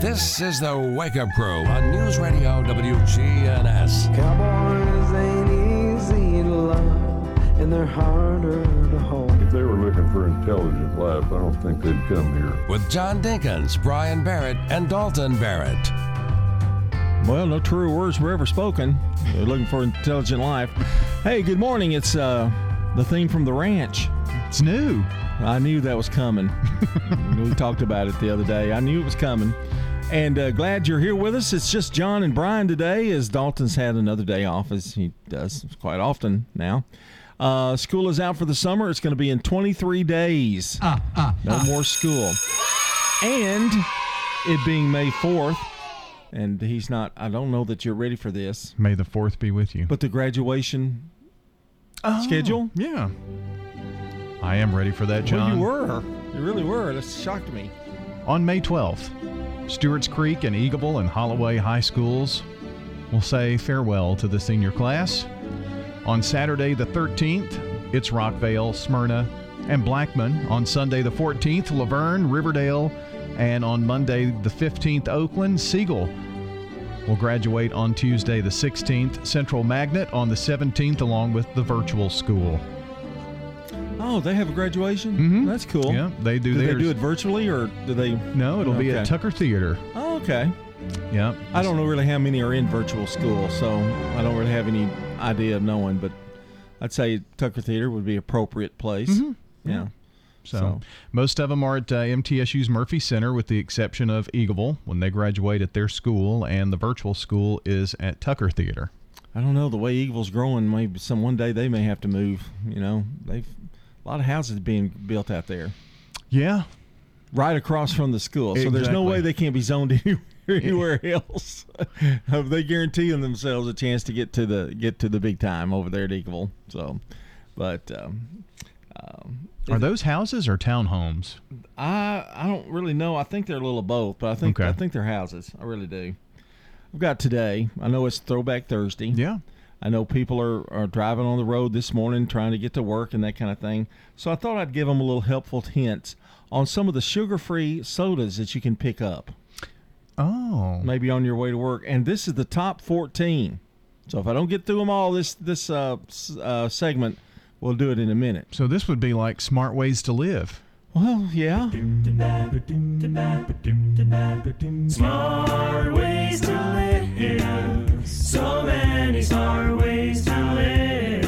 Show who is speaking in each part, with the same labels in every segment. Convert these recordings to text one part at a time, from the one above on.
Speaker 1: This is the Wake Up Crew on News Radio WGNS.
Speaker 2: Cowboys ain't easy to love, and they're harder to hold.
Speaker 3: If they were looking for intelligent life, I don't think they'd come here.
Speaker 1: With John Dinkins, Brian Barrett, and Dalton Barrett.
Speaker 4: Well, no truer words were ever spoken. They're looking for intelligent life. Hey, good morning. It's uh, the theme from the ranch.
Speaker 5: It's new.
Speaker 4: I knew that was coming. we talked about it the other day. I knew it was coming. And uh, glad you're here with us. It's just John and Brian today, as Dalton's had another day off, as he does quite often now. Uh, school is out for the summer. It's going to be in 23 days. no more school. And it being May 4th, and he's not, I don't know that you're ready for this,
Speaker 5: May the 4th be with you.
Speaker 4: but the graduation
Speaker 5: Oh,
Speaker 4: schedule?
Speaker 5: Yeah. I am ready for that, John.
Speaker 4: Well, you were. You really were. That shocked me.
Speaker 5: On May 12th, Stewart's Creek and Eagleville and Holloway High Schools will say farewell to the senior class. On Saturday the 13th, it's Rockvale, Smyrna, and Blackman. On Sunday the 14th, La Vergne, Riverdale, and on Monday the 15th, Oakland, Siegel will graduate on Tuesday the 16th, Central Magnet on the 17th, along with the virtual school.
Speaker 4: Oh, they have a graduation?
Speaker 5: Mhm.
Speaker 4: That's cool.
Speaker 5: Yeah, they do
Speaker 4: Do they do it virtually or do they?
Speaker 5: No, it'll be at Tucker Theater.
Speaker 4: Oh, okay.
Speaker 5: Yeah.
Speaker 4: I don't know really how many are in virtual school, so I don't really have any idea of knowing, but I'd say Tucker Theater would be appropriate place.
Speaker 5: Mm-hmm.
Speaker 4: Yeah.
Speaker 5: So,
Speaker 4: So-
Speaker 5: most of them are at uh, MTSU's Murphy Center, with the exception of Eagleville when they graduate at their school, and the virtual school is at Tucker Theater.
Speaker 4: I don't know the way Eagle's growing. Maybe some one day they may have to move. You know, they've a lot of houses being built out there,
Speaker 5: Yeah,
Speaker 4: right across from the school. So there's no way they can't be zoned anywhere, anywhere else. they guaranteeing themselves a chance to get to the get to the big time over there at Eagleville. So, but um, um,
Speaker 5: are those houses or townhomes?
Speaker 4: I I don't really know. I think they're a little of both, but I think
Speaker 5: Okay.
Speaker 4: I think they're houses. I really do. I've got today. I know it's Throwback Thursday.
Speaker 5: Yeah,
Speaker 4: I know people are, are driving on the road this morning trying to get to work and that kind of thing. So I thought I'd give them a little helpful hints on some of the sugar-free sodas that you can pick up,
Speaker 5: Oh,
Speaker 4: maybe on your way to work. And this is the top 14. So if I don't get through them all this this uh, uh, segment, we'll do it in a minute.
Speaker 5: so this would be like smart ways to live.
Speaker 4: Well, yeah.
Speaker 6: Smart ways to live. So many smart ways to live.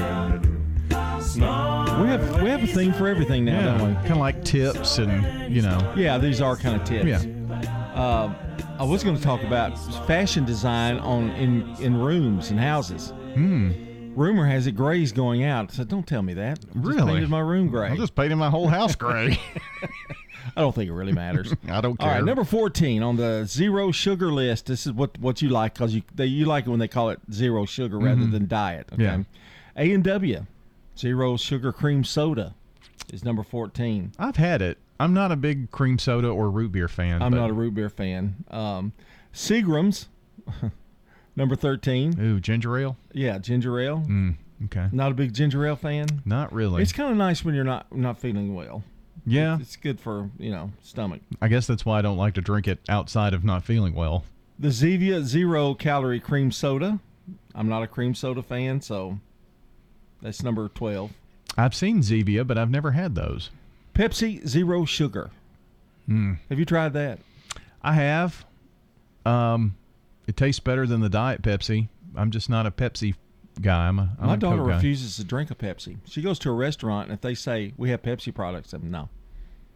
Speaker 6: Smart
Speaker 4: We have we have a thing for everything now,
Speaker 5: Yeah,
Speaker 4: don't we?
Speaker 5: kind of like tips and you know.
Speaker 4: Yeah, these are kind of tips.
Speaker 5: Yeah.
Speaker 4: Uh, I was going to talk about fashion design on in in rooms and houses.
Speaker 5: Hmm.
Speaker 4: Rumor has it gray's going out. I said, don't tell me that. I just
Speaker 5: Really?
Speaker 4: painted my room gray.
Speaker 5: I'm just painted my whole house gray.
Speaker 4: I don't think it really matters.
Speaker 5: I don't care.
Speaker 4: All right, number fourteen on the zero sugar list. This is what what you like because you they, you like it when they call it zero sugar rather than diet. Okay.
Speaker 5: Mm-hmm. Yeah.
Speaker 4: A and W, zero sugar cream soda, is number fourteen.
Speaker 5: I've had it. I'm not a big cream soda or root beer fan.
Speaker 4: I'm not a root beer fan. Um, Seagram's, number 13.
Speaker 5: Ooh, ginger ale.
Speaker 4: Yeah, ginger ale.
Speaker 5: Mm, okay.
Speaker 4: Not a big ginger ale fan.
Speaker 5: Not really.
Speaker 4: It's kind of nice when you're not not feeling well.
Speaker 5: Yeah.
Speaker 4: It's good for, you know, stomach.
Speaker 5: I guess that's why I don't like to drink it outside of not feeling well.
Speaker 4: The Zevia zero calorie cream soda. I'm not a cream soda fan, so that's number 12.
Speaker 5: I've seen Zevia, but I've never had those.
Speaker 4: Pepsi zero sugar.
Speaker 5: Mm.
Speaker 4: Have you tried that?
Speaker 5: I have. Um, it tastes better than the Diet Pepsi. I'm just not a Pepsi guy. I'm a, I'm
Speaker 4: My
Speaker 5: a
Speaker 4: daughter refuses to drink a Pepsi. She goes to a restaurant and if they say we have Pepsi products, I'm no.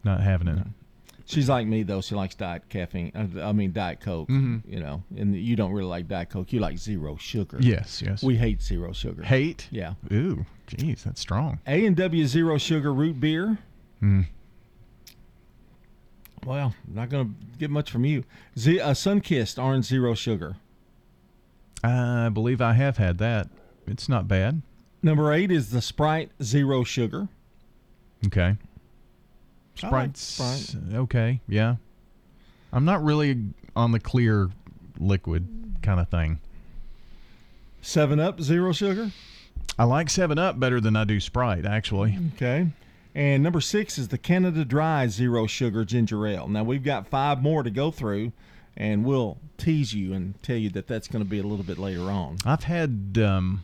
Speaker 5: Not having it.
Speaker 4: She's like me though. She likes diet caffeine. uh, I mean diet coke.
Speaker 5: Mhm.
Speaker 4: You know, and you don't really like diet coke. You like zero sugar.
Speaker 5: Yes, yes.
Speaker 4: We hate zero sugar.
Speaker 5: hate.
Speaker 4: Yeah.
Speaker 5: Ooh, jeez, that's strong.
Speaker 4: A and W zero sugar root beer.
Speaker 5: Mm.
Speaker 4: Well, not going to get much from you. Z, uh, Sunkist orange zero sugar.
Speaker 5: I believe I have had that. It's not bad.
Speaker 4: Number eight is the Sprite zero sugar.
Speaker 5: Okay.
Speaker 4: I like
Speaker 5: Sprite's okay. Yeah. I'm not really on the clear liquid kind of thing.
Speaker 4: Seven Up zero sugar.
Speaker 5: I like 7 Up better than I do Sprite, actually.
Speaker 4: Okay. And number six is the Canada Dry Zero Sugar Ginger Ale. Now we've got five more to go through, and we'll tease you and tell you that that's going to be a little bit later on.
Speaker 5: I've had um,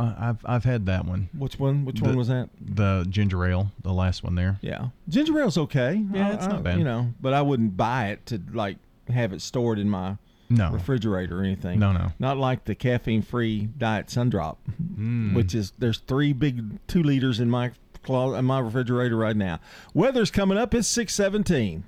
Speaker 5: I- I've I've had that one.
Speaker 4: Which one? Which
Speaker 5: The-
Speaker 4: one was that?
Speaker 5: The ginger ale, the last one there.
Speaker 4: Yeah, ginger ale's okay.
Speaker 5: Yeah,
Speaker 4: I-
Speaker 5: it's
Speaker 4: I-
Speaker 5: not bad.
Speaker 4: You know, but I wouldn't buy it to like have it stored in my
Speaker 5: No.
Speaker 4: refrigerator or anything.
Speaker 5: No, no.
Speaker 4: Not like the caffeine-free Diet Sundrop,
Speaker 5: Mm.
Speaker 4: which is there's three big two liters in my clo- in my refrigerator right now. Weather's coming up. It's six seventeen.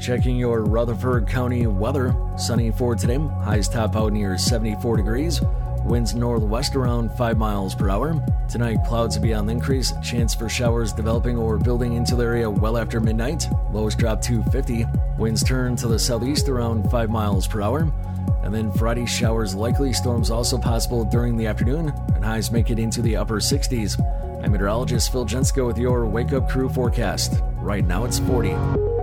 Speaker 7: Checking your Rutherford County weather. Sunny for today. Highs top out near 74 degrees. Winds northwest around 5 miles per hour. Tonight, clouds will be on the increase. Chance for showers developing or building into the area well after midnight. Lows drop to 50. Winds turn to the southeast around 5 miles per hour. And then Friday, showers likely. Storms also possible during the afternoon. And highs make it into the upper 60s. I'm meteorologist Phil Jensko with your Wake Up Crew forecast. Right now, it's 40.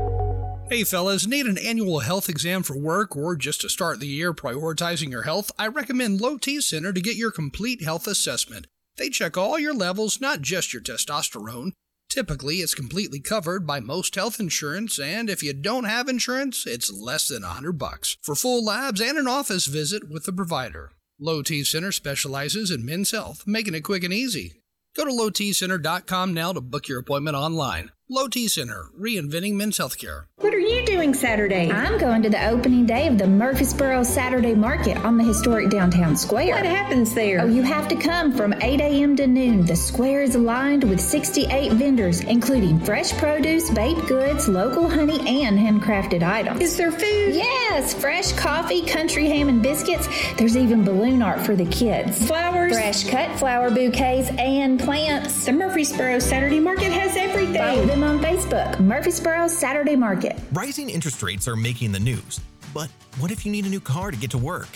Speaker 8: Hey fellas, need an annual health exam for work or just to start the year prioritizing your health? I recommend Low T Center to get your complete health assessment. They check all your levels, not just your testosterone. Typically, it's completely covered by most health insurance, and if you don't have insurance, it's less than 100 bucks for full labs and an office visit with the provider. Low T Center specializes in men's health, making it quick and easy. Go to lowtcenter.com now to book your appointment online. Low T Center, reinventing men's healthcare.
Speaker 9: What are you doing Saturday?
Speaker 10: I'm going to the opening day of the Murfreesboro Saturday Market on the historic downtown square.
Speaker 9: What happens there?
Speaker 10: Oh, you have to come from 8 a.m. to noon. The square is lined with 68 vendors, including fresh produce, baked goods, local honey, and handcrafted items.
Speaker 9: Is there food?
Speaker 10: Yes, fresh coffee, country ham, and biscuits. There's even balloon art for the kids.
Speaker 9: Flowers?
Speaker 10: Fresh cut flower bouquets and plants.
Speaker 9: The Murfreesboro Saturday Market has
Speaker 10: Follow
Speaker 9: everything.
Speaker 10: Them on Facebook, Murfreesboro Saturday Market.
Speaker 11: Rising interest rates are making the news, but what if you need a new car to get to work?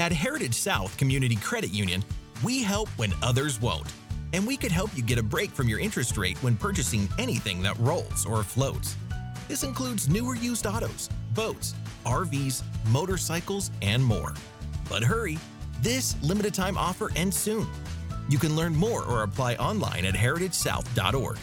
Speaker 11: At Heritage South Community Credit Union, we help when others won't. And we could help you get a break from your interest rate when purchasing anything that rolls or floats. This includes newer used autos, boats, RVs, motorcycles, and more. But hurry, this limited time offer ends soon. You can learn more or apply online at heritagesouth.org.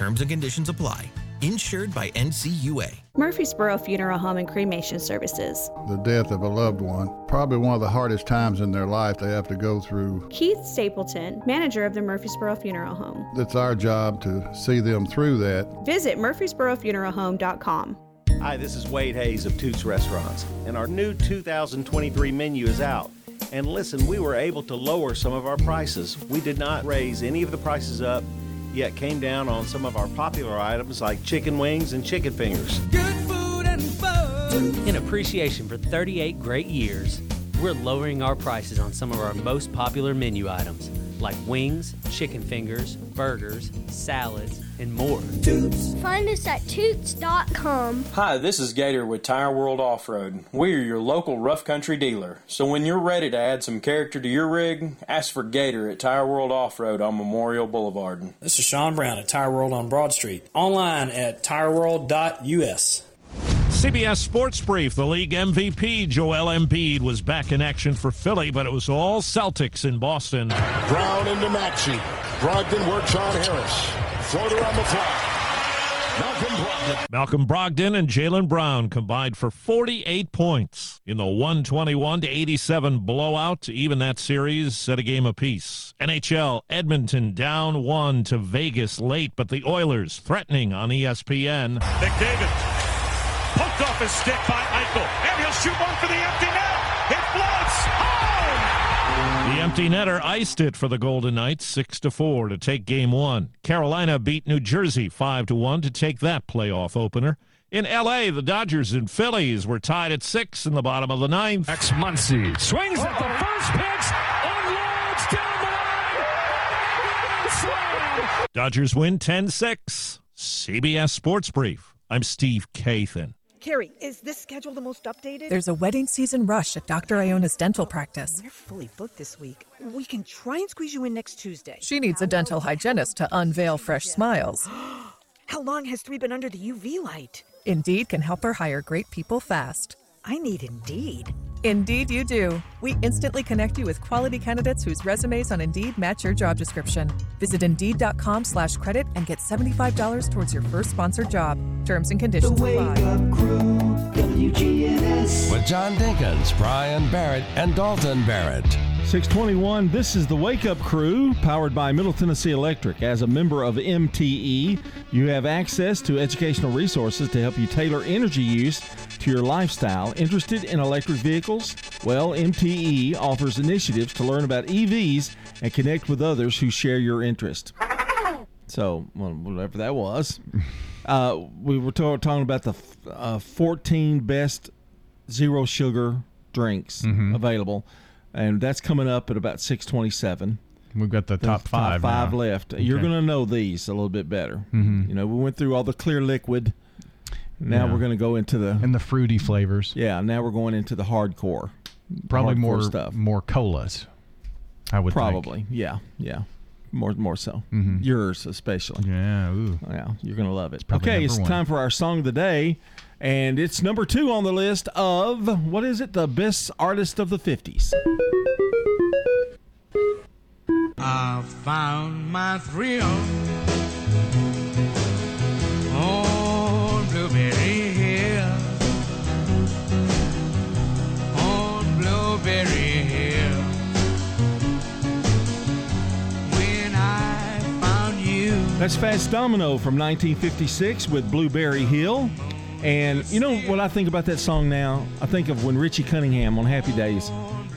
Speaker 11: Terms and conditions apply. Insured by NCUA.
Speaker 12: Murfreesboro Funeral Home and Cremation Services.
Speaker 13: The death of a loved one, probably one of the hardest times in their life they have to go through.
Speaker 12: Keith Stapleton, manager of the Murfreesboro Funeral Home.
Speaker 13: It's our job to see them through that.
Speaker 12: Visit murfreesborofuneralhome.com.
Speaker 3: Hi, this is Wade Hayes of Toots Restaurants, and our new 2023 menu is out. And listen, we were able to lower some of our prices. We did not raise any of the prices up, yet came down on some of our popular items like chicken wings and chicken fingers.
Speaker 14: Good food and fun. In appreciation for 38 great years, we're lowering our prices on some of our most popular menu items, like wings, chicken fingers, burgers, salads, and more. Toots.
Speaker 15: Find us at toots.com.
Speaker 16: Hi, this is Gator with Tire World Off Road. We are your local rough country dealer. So when you're ready to add some character to your rig, ask for Gator at Tire World Off Road on Memorial Boulevard.
Speaker 17: This is Sean Brown at Tire World on Broad Street. Online at tireworld.us.
Speaker 18: CBS Sports Brief. The league MVP, Joel Embiid, was back in action for Philly, but it was all Celtics in Boston.
Speaker 19: Brown into Maxey. Brogdon works on Harris. Floater on the fly. Malcolm Brogdon.
Speaker 18: Malcolm Brogdon and Jaylen Brown combined for 48 points in the 121 to 87 blowout to even that series, set a game apiece. NHL Edmonton down one to Vegas late, but the Oilers threatening on ESPN.
Speaker 20: McDavid poked off his stick by Eichel, and he'll shoot one for the empty net. It floats home.
Speaker 18: The empty netter iced it for the Golden Knights 6 to 4 to take game 1. Carolina beat New Jersey 5 to 1 to take that playoff opener. In LA, the Dodgers and Phillies were tied at 6 in the bottom of the ninth.
Speaker 20: Max Muncy swings at the first pitch, unloads down the line.
Speaker 18: Dodgers win 10-6. CBS Sports Brief. I'm Steve Kathan.
Speaker 21: Carrie, is this schedule the most updated?
Speaker 22: There's a wedding season rush at Dr. Iona's dental practice.
Speaker 21: We're fully booked this week. We can try and squeeze you in next Tuesday.
Speaker 22: She needs a dental hygienist to unveil fresh smiles.
Speaker 21: How long has Three been under the UV light?
Speaker 22: Indeed can help her hire great people fast.
Speaker 21: I need Indeed.
Speaker 22: Indeed, you do. We instantly connect you with quality candidates whose resumes on Indeed match your job description. Visit Indeed.com slash credit and get $75 towards your first sponsored job. Terms and conditions apply.
Speaker 23: Up crew, WGNS.
Speaker 1: John Dinkins, Brian Barrett, and Dalton Barrett.
Speaker 4: 621, this is the Wake Up Crew, powered by Middle Tennessee Electric. As a member of MTE, you have access to educational resources to help you tailor energy use to your lifestyle. Interested in electric vehicles? Well, MTE offers initiatives to learn about EVs and connect with others who share your interest. So, well, whatever that was, uh, we were ta- talking about the f- uh, 14 best zero sugar drinks
Speaker 5: Mhm.
Speaker 4: available, and that's coming up at about 627.
Speaker 5: We've got the top five.
Speaker 4: five
Speaker 5: now.
Speaker 4: left. You're going to know these a little bit better.
Speaker 5: Mhm.
Speaker 4: You know, we went through all the clear liquid. Now
Speaker 5: Yeah.
Speaker 4: we're going to go into the
Speaker 5: and the fruity flavors.
Speaker 4: Yeah, now we're going into the hardcore.
Speaker 5: Probably
Speaker 4: hardcore
Speaker 5: more
Speaker 4: stuff.
Speaker 5: more colas. I would think.
Speaker 4: Probably, yeah, yeah, more more so.
Speaker 5: Mhm.
Speaker 4: Yours especially.
Speaker 5: Yeah, ooh.
Speaker 4: yeah, you're gonna love it. Okay, it's
Speaker 5: one.
Speaker 4: time for our song of the day, and it's number two on the list of what is it? The best artist of the '50s.
Speaker 20: I found my thrill on Blueberry Hill. On Blueberry Hill. When I found you.
Speaker 4: That's Fats Domino from 1956 with Blueberry Hill. And you know what I think about that song now? I think of when Richie Cunningham on Happy Days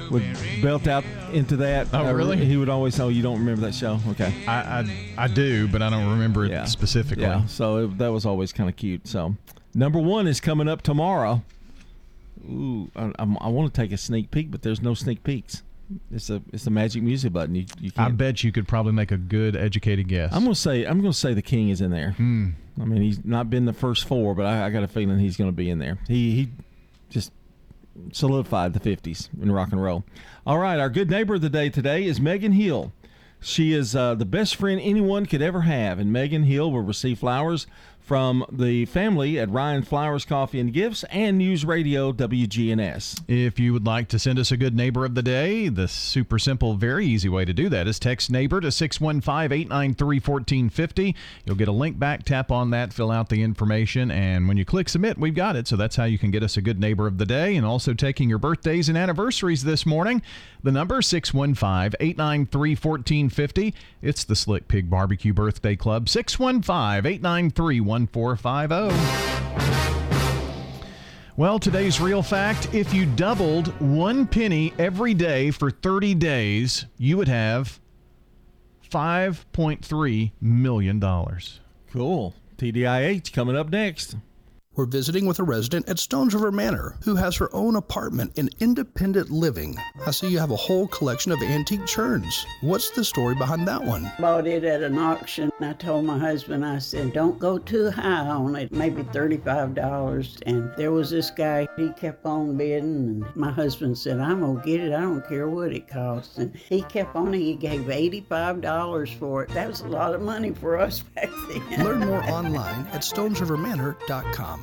Speaker 4: would belt out into that.
Speaker 5: Oh,
Speaker 4: Uh,
Speaker 5: really?
Speaker 4: He would always. Oh, you don't remember that show? Okay.
Speaker 5: I I, I do, but I don't remember it specifically.
Speaker 4: Yeah. So it, that was always kind of cute. So number one is coming up tomorrow. Ooh, I, I want to take a sneak peek, but there's no sneak peeks. It's a it's a magic music button. You you
Speaker 5: I bet you could probably make a good educated guess.
Speaker 4: I'm gonna say I'm gonna say the king is in there.
Speaker 5: Hmm.
Speaker 4: I mean, he's not been the first four, but I, I got a feeling he's gonna be in there. He he just solidified the 50s in rock and roll. All right, our good neighbor of the day today is Megan Hill. She is uh, the best friend anyone could ever have, and Megan Hill will receive flowers from the family at Ryan Flowers Coffee and Gifts and News Radio WGNS.
Speaker 5: If you would like to send us a good neighbor of the day, the super simple, very easy way to do that is text neighbor to 615 893 1450. You'll get a link back, tap on that, fill out the information, and when you click submit, we've got it. So that's how you can get us a good neighbor of the day. And also taking your birthdays and anniversaries this morning. The number 615 893 1450. It's the Slick Pig Barbecue Birthday Club 615 893 1450. Well, today's real fact if you doubled one penny every day for 30 days, you would have $5.3 million.
Speaker 4: Cool. TDIH coming up next.
Speaker 8: We're visiting with a resident at Stones River Manor who has her own apartment in independent living. I see you have a whole collection of antique churns. What's the story behind that one?
Speaker 23: Bought it at an auction. I told my husband, I said, don't go too high on it, maybe $35. And there was this guy, he kept on bidding. And my husband said, I'm going to get it. I don't care what it costs. And he kept on, it, he gave $85 for it. That was a lot of money for us back then.
Speaker 8: Learn more online at stonesrivermanor.com.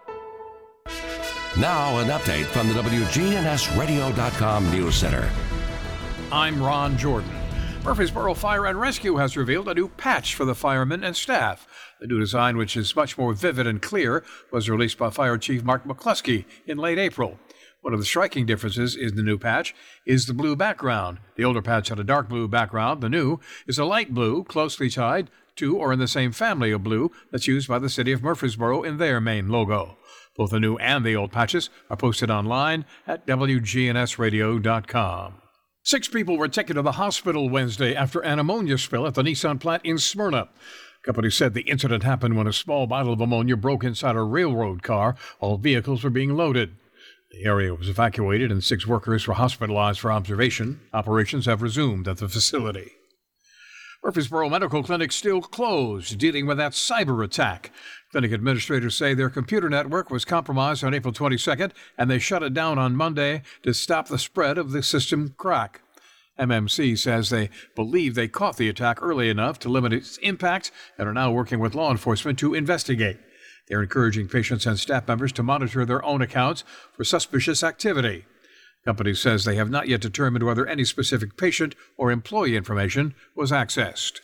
Speaker 1: Now, an update from the WGNSradio.com News Center.
Speaker 24: I'm Ron Jordan. Murfreesboro Fire and Rescue has revealed a new patch for the firemen and staff. The new design, which is much more vivid and clear, was released by Fire Chief Mark McCluskey in late April. One of the striking differences in the new patch is the blue background. The older patch had a dark blue background. The new is a light blue, closely tied to or in the same family of blue that's used by the city of Murfreesboro in their main logo. Both the new and the old patches are posted online at WGNSradio.com. Six people were taken to the hospital Wednesday after an ammonia spill at the Nissan plant in Smyrna. Company said the incident happened when a small bottle of ammonia broke inside a railroad car while vehicles were being loaded. The area was evacuated and six workers were hospitalized for observation. Operations have resumed at the facility. Murfreesboro Medical Clinic still closed, dealing with that cyber attack. Clinic administrators say their computer network was compromised on April 22nd, and they shut it down on Monday to stop the spread of the system crack. MMC says they believe they caught the attack early enough to limit its impact and are now working with law enforcement to investigate. They're encouraging patients and staff members to monitor their own accounts for suspicious activity. Company says they have not yet determined whether any specific patient or employee information was accessed.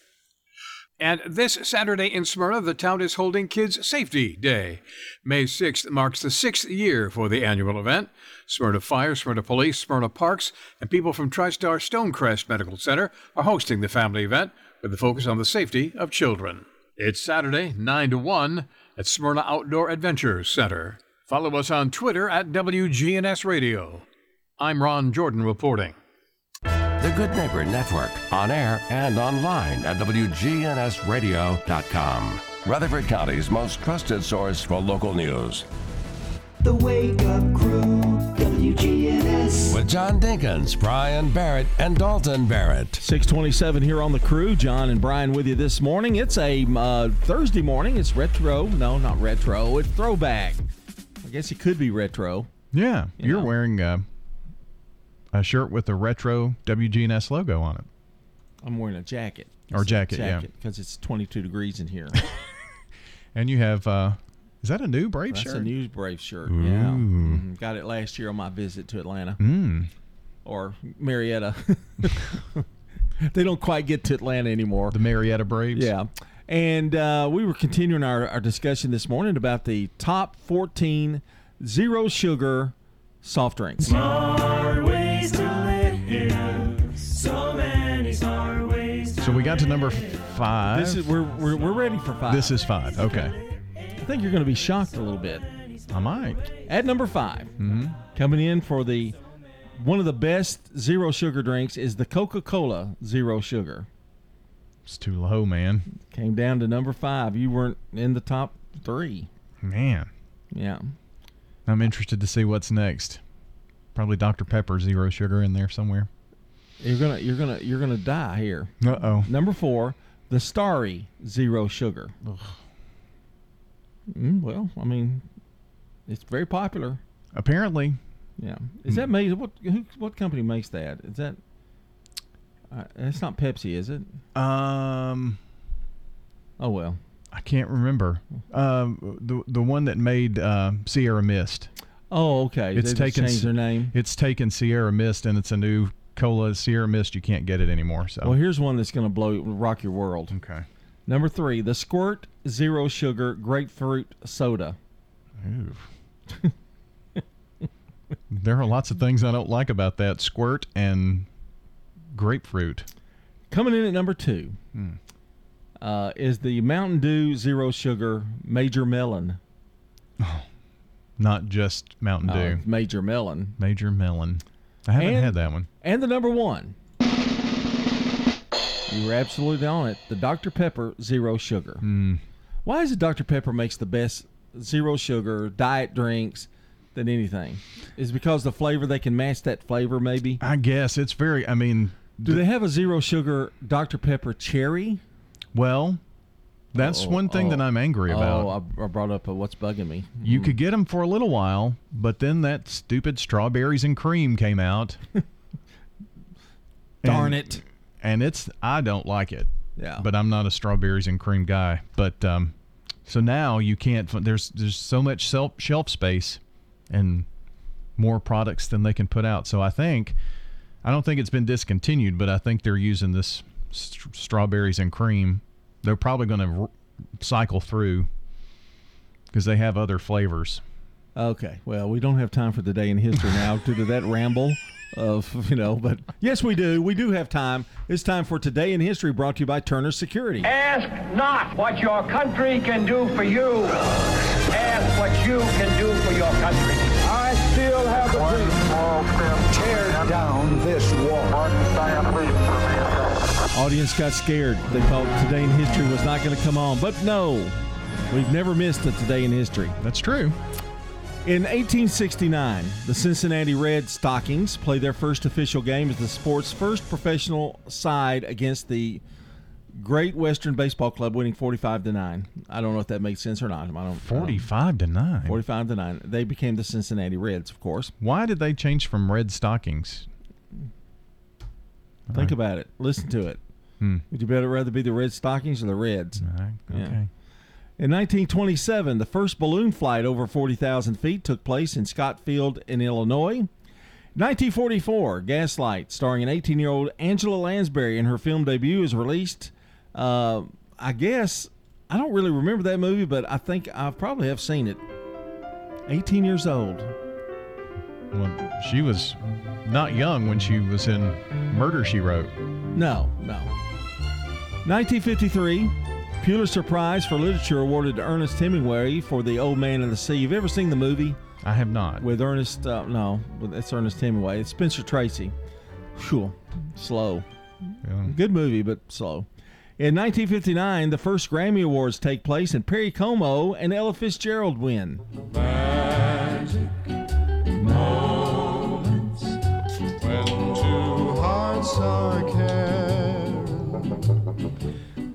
Speaker 24: And this Saturday in Smyrna, the town is holding Kids Safety Day. May 6th marks the sixth year for the annual event. Smyrna Fire, Smyrna Police, Smyrna Parks, and people from TriStar Stonecrest Medical Center are hosting the family event with the focus on the safety of children. It's Saturday, 9 to 1 at Smyrna Outdoor Adventure Center. Follow us on Twitter at WGNS Radio. I'm Ron Jordan reporting.
Speaker 1: The Good Neighbor Network, on air and online at WGNSradio.com. Rutherford County's most trusted source for local news.
Speaker 23: The Wake Up Crew, WGNS.
Speaker 1: With John Dinkins, Brian Barrett, and Dalton Barrett.
Speaker 4: 627 here on the crew. John and Brian with you this morning. It's a uh, Thursday morning. It's retro. No, not retro. It's throwback. I guess it could be retro.
Speaker 5: Yeah,
Speaker 4: You
Speaker 5: you're
Speaker 4: know.
Speaker 5: wearing uh, a shirt with the retro WGNS logo on it.
Speaker 4: I'm wearing a jacket.
Speaker 5: Or
Speaker 4: It's a
Speaker 5: jacket, yeah.
Speaker 4: Because it's 22 degrees in here.
Speaker 5: And you have, uh, is that a new Brave
Speaker 4: That's
Speaker 5: shirt?
Speaker 4: That's a new Brave shirt.
Speaker 5: Ooh.
Speaker 4: Yeah. Mhm. Got it last year on my visit to Atlanta.
Speaker 5: Mm.
Speaker 4: Or Marietta. they don't quite get to Atlanta anymore.
Speaker 5: The Marietta Braves?
Speaker 4: Yeah. And uh, we were continuing our, our discussion this morning about the top 14 zero sugar soft drinks.
Speaker 23: Smart
Speaker 5: got to number five.
Speaker 4: This is we're, we're, we're ready for five.
Speaker 5: This is five. Okay.
Speaker 4: I think you're going to be shocked a little bit.
Speaker 5: I might.
Speaker 4: At number 5
Speaker 5: Mhm.
Speaker 4: coming in for the one of the best zero sugar drinks is the Coca-Cola Zero Sugar.
Speaker 5: It's too low, man.
Speaker 4: Came down to number five. You weren't in the top three.
Speaker 5: Man.
Speaker 4: Yeah.
Speaker 5: I'm interested to see what's next. Probably Dr. Pepper zero sugar in there somewhere.
Speaker 4: You're gonna you're gonna you're gonna die here.
Speaker 5: Uh oh.
Speaker 4: Number four, the Starry Zero Sugar. Mm, well, I mean, it's very popular.
Speaker 5: Apparently.
Speaker 4: Yeah. Is that made? What who, what company makes that? Is that? Uh, it's not Pepsi, is it?
Speaker 5: Um.
Speaker 4: Oh well.
Speaker 5: I can't remember. Um, the the one that made uh, Sierra Mist.
Speaker 4: Oh, okay.
Speaker 5: It's
Speaker 4: They
Speaker 5: taken
Speaker 4: changed their name.
Speaker 5: It's taken Sierra Mist and it's a new cola Sierra Mist. You can't get it anymore. So
Speaker 4: Well, here's one that's gonna blow rock your world.
Speaker 5: Okay.
Speaker 4: Number three, the Squirt Zero Sugar Grapefruit Soda.
Speaker 5: Ooh. there are lots of things I don't like about that squirt and grapefruit.
Speaker 4: Coming in at number two
Speaker 5: Hmm.
Speaker 4: uh, is the Mountain Dew Zero Sugar Major Melon.
Speaker 5: Not just Mountain
Speaker 4: Uh,
Speaker 5: Dew.
Speaker 4: Major Melon.
Speaker 5: Major Melon. I haven't
Speaker 4: And-
Speaker 5: had that one.
Speaker 4: And the number one. You were absolutely on it. The Dr. Pepper Zero Sugar.
Speaker 5: Mm.
Speaker 4: Why is it Dr. Pepper makes the best zero sugar diet drinks than anything? Is it because the flavor they can match that flavor maybe?
Speaker 5: I guess it's very. I mean,
Speaker 4: Do they have a zero sugar Dr. Pepper cherry?
Speaker 5: well, that's
Speaker 4: Oh,
Speaker 5: one thing
Speaker 4: oh,
Speaker 5: that I'm angry about.
Speaker 4: Oh, I, I brought up uh, what's bugging me.
Speaker 5: You could get them for a little while, but then that stupid strawberries and cream came out.
Speaker 4: Darn
Speaker 5: And-
Speaker 4: it.
Speaker 5: And it's I don't like it.
Speaker 4: Yeah.
Speaker 5: But I'm not a strawberries and cream guy. But um, so now you can't. There's there's so much shelf shelf space, and more products than they can put out. So I think I don't think it's been discontinued, but I think they're using this st- strawberries and cream. They're probably going to r- cycle through because they have other flavors.
Speaker 4: Okay. Well, we don't have time for the day in history now due to that ramble of, you know, but yes, we do. We do have time. It's time for Today in History brought to you by Turner Security.
Speaker 25: Ask not what your country can do for you. Ask what you can do for your country. I still have the dream. Tear down this wall.
Speaker 4: Audience got scared. They thought Today in History was not going to come on. But no, we've never missed a Today in History.
Speaker 5: That's true.
Speaker 4: In 1869, the Cincinnati Red Stockings played their first official game as the sport's first professional side against the Great Western Baseball Club winning 45 to 9. I don't know if that makes sense or not. I don't. I don't-
Speaker 26: 45 to 9.
Speaker 4: 45 to 9. They became the Cincinnati Reds, of course.
Speaker 26: Why did they change from red stockings?
Speaker 4: Think about it. Listen to it.
Speaker 26: Hmm.
Speaker 4: Would you better rather be the Red Stockings or the Reds?
Speaker 26: okay.
Speaker 4: Yeah. In 1927, the first balloon flight over 40,000 feet took place in Scott Field in Illinois. 1944, Gaslight, starring an 18 year old Angela Lansbury, in her film debut is released. Uh, I guess, I don't really remember that movie, but I think I probably have seen it. 18 years old.
Speaker 26: Well, she was not young when she was in Murder She Wrote.
Speaker 4: No, no. 1953, Pulitzer Prize for Literature awarded to Ernest Hemingway for The Old Man and the Sea. You've ever seen the movie?
Speaker 26: I have not.
Speaker 4: With Ernest, uh, no, with- it's Ernest Hemingway. It's Spencer Tracy. Phew, slow. Good movie, but slow. In 1959, the first Grammy Awards take place, and Perry Como and Ella Fitzgerald win.
Speaker 13: Moments when two hearts are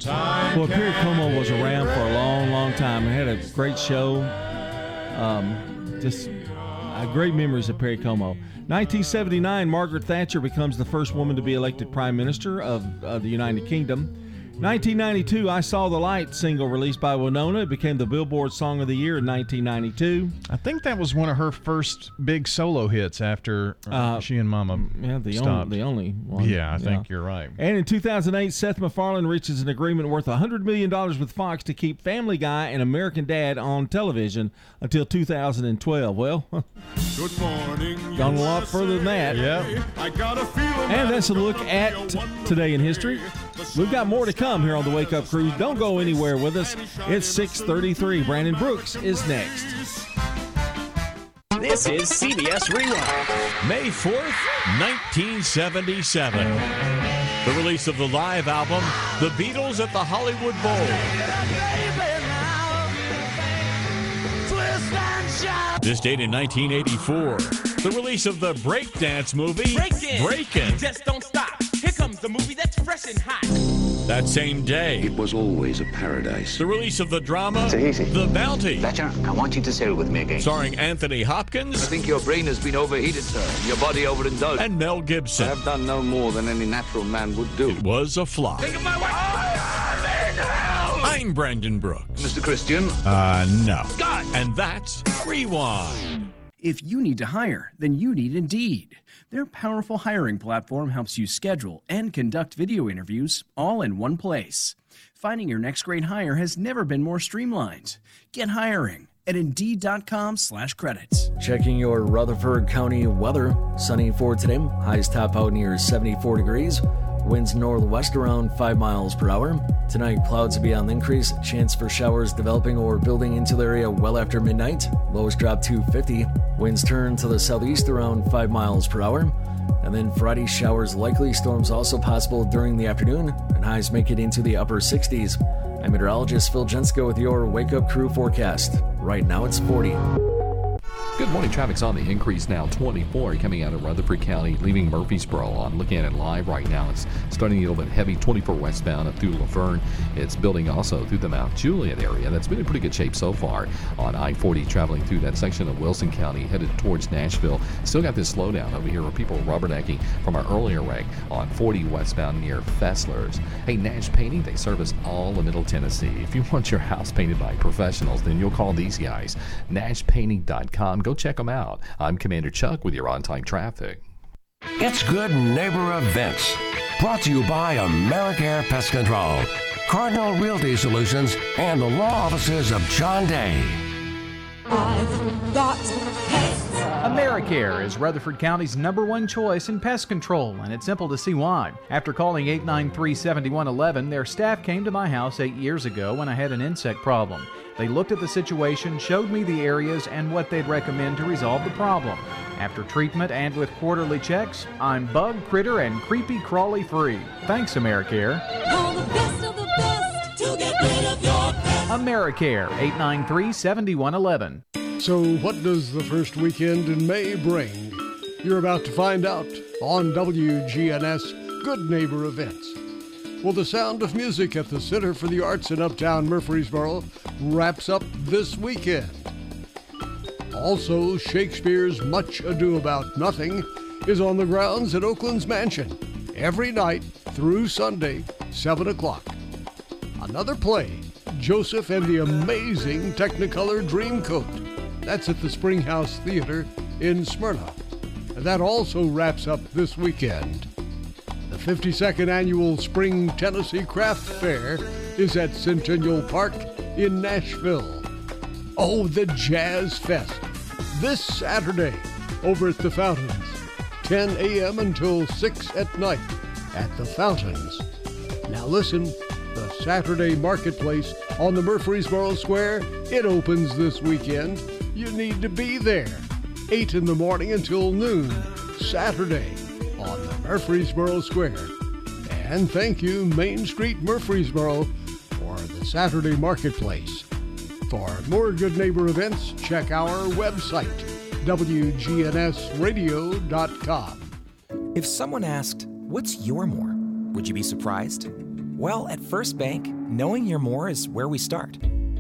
Speaker 4: Well, Perry Como was around for a long, long time. He had a great show. Um, just uh, great memories of Perry Como. 1979, Margaret Thatcher becomes the first woman to be elected Prime Minister of uh, the United Kingdom. 1992, I Saw the Light single released by Wynonna. It became the Billboard Song of the Year in 1992.
Speaker 26: I think that was one of her first big solo hits after uh,
Speaker 4: Uh,
Speaker 26: she and Mama
Speaker 4: Yeah, the,
Speaker 26: stopped.
Speaker 4: only, the only one.
Speaker 26: Yeah, I think you're right.
Speaker 4: And in 2008, Seth MacFarlane reaches an agreement worth $100 million with Fox to keep Family Guy and American Dad on television until 2012. Well,
Speaker 13: Good morning.
Speaker 4: gone a lot further than that.
Speaker 26: Yeah.
Speaker 13: I got a feeling.
Speaker 4: And that's a look at today in history. We've got more to come here on the Wake Up Cruise. Don't go anywhere with us. It's 6:33. Brandon Brooks is next.
Speaker 27: This is CBS Rewind.
Speaker 28: May 4th, 1977. The release of the live album, The Beatles at the Hollywood Bowl. This date in 1984. The release of the breakdance movie,
Speaker 27: Breakin'.
Speaker 28: Breakin'.
Speaker 27: Just don't stop. Here comes the movie that's fresh and hot.
Speaker 28: That same day. It
Speaker 29: was always a paradise.
Speaker 28: The release of the drama,
Speaker 29: It's easy.
Speaker 28: The Bounty.
Speaker 29: Fletcher, I want you to sail with me again.
Speaker 28: Starring Anthony Hopkins.
Speaker 29: I think your brain has been overheated, sir. Your body overindulged.
Speaker 28: And Mel Gibson.
Speaker 29: I have done no more than any natural man would do.
Speaker 28: It was a flop.
Speaker 29: Think of my wife.
Speaker 28: I'm I'm Brandon Brooks.
Speaker 29: Mr. Christian.
Speaker 28: Uh, no. And that's Rewind.
Speaker 30: If you need to hire, then you need Indeed. Their powerful hiring platform helps you schedule and conduct video interviews all in one place. Finding your next great hire has never been more streamlined. Get hiring at indeed.com slash credits.
Speaker 7: Checking your Rutherford County weather. Sunny for today. Highs top out near 74 degrees. Winds northwest around 5 miles per hour. Tonight, clouds will be on the increase. Chance for showers developing or building into the area well after midnight. Lows drop to 50. Winds turn to the southeast around 5 miles per hour. And then Friday, showers likely. Storms also possible during the afternoon. And highs make it into the upper 60s. I'm meteorologist Phil Jensko with your Wake Up Crew forecast. Right now, it's 40.
Speaker 31: Good morning. Traffic's on the increase now. 24 coming out of Rutherford County, leaving Murfreesboro on. Looking at it live right now, it's starting a little bit heavy. 24 westbound up through La Vergne. It's building also through the Mount Juliet area. That's been in pretty good shape so far on I-40 traveling through that section of Wilson County headed towards Nashville. Still got this slowdown over here where people are rubbernecking from our earlier wreck on 40 westbound near Fessler's. Hey, Nash Painting, they service all of Middle Tennessee. If you want your house painted by professionals, then you'll call these guys. NashPainting.com. Go check them out. I'm Commander Chuck with your on-time traffic.
Speaker 1: It's Good Neighbor Events. Brought to you by Americare Pest Control, Cardinal Realty Solutions, and the law offices of John Day.
Speaker 5: I've got AmeriCare is Rutherford County's number one choice in pest control, and it's simple to see why. After calling 893 7111, their staff came to my house eight years ago when I had an insect problem. They looked at the situation, showed me the areas, and what they'd recommend to resolve the problem. After treatment and with quarterly checks, I'm bug, critter, and creepy crawly free. Thanks, AmeriCare. AmeriCare, 893 7111.
Speaker 32: So, what does the first weekend in May bring? You're about to find out on WGNS Good Neighbor Events. Well, the sound of music at the Center for the Arts in Uptown Murfreesboro wraps up this weekend. Also, Shakespeare's Much Ado About Nothing is on the grounds at Oaklands Mansion every night through Sunday, 7 o'clock. Another play, Joseph and the Amazing Technicolor Dreamcoat. That's at the Springhouse Theater in Smyrna. And that also wraps up this weekend. The 52nd annual Spring Tennessee Craft Fair is at Centennial Park in Nashville. Oh, the Jazz Fest. This Saturday over at the Fountains. 10 a.m. until 6 at night at the Fountains. Now listen, the Saturday Marketplace on the Murfreesboro Square, it opens this weekend. You need to be there. 8 in the morning until noon, Saturday on the Murfreesboro Square. And thank you, Main Street Murfreesboro, for the Saturday Marketplace. For more Good Neighbor events, check our website, WGNSradio.com.
Speaker 33: If someone asked, What's your more? Would you be surprised? Well, at First Bank, knowing your more is where we start.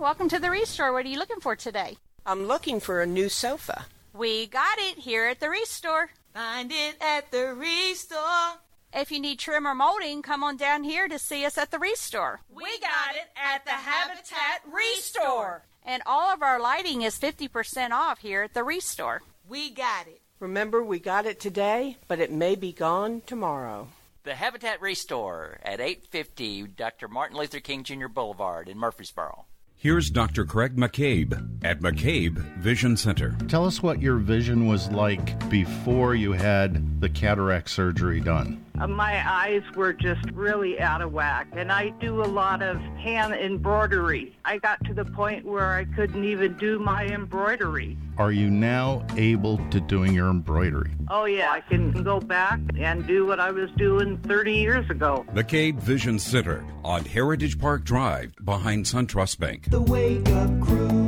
Speaker 34: Welcome to the Restore. What are you looking for today?
Speaker 35: I'm looking for a new sofa.
Speaker 34: We got it here at the Restore.
Speaker 35: Find it at the Restore.
Speaker 34: If you need trim or molding, come on down here to see us at the Restore.
Speaker 35: We got it at the Habitat Restore.
Speaker 34: And all of our lighting is 50% off here at the Restore.
Speaker 35: We got it. Remember, we got it today, but it may be gone tomorrow.
Speaker 36: The Habitat Restore at 850 Dr. Martin Luther King Jr. Boulevard in Murfreesboro.
Speaker 37: Here's Dr. Craig McCabe at McCabe Vision Center.
Speaker 38: Tell us what your vision was like before you had the cataract surgery done.
Speaker 39: Uh, my eyes were just really out of whack, and I do a lot of hand embroidery. I got to the point where I couldn't even do my embroidery.
Speaker 38: Are you now able to doing your embroidery?
Speaker 39: Oh, yeah, I can go back and do what I was doing 30 years ago.
Speaker 37: McCabe Vision Center on Heritage Park Drive behind SunTrust Bank.
Speaker 23: The Wake Up Crew,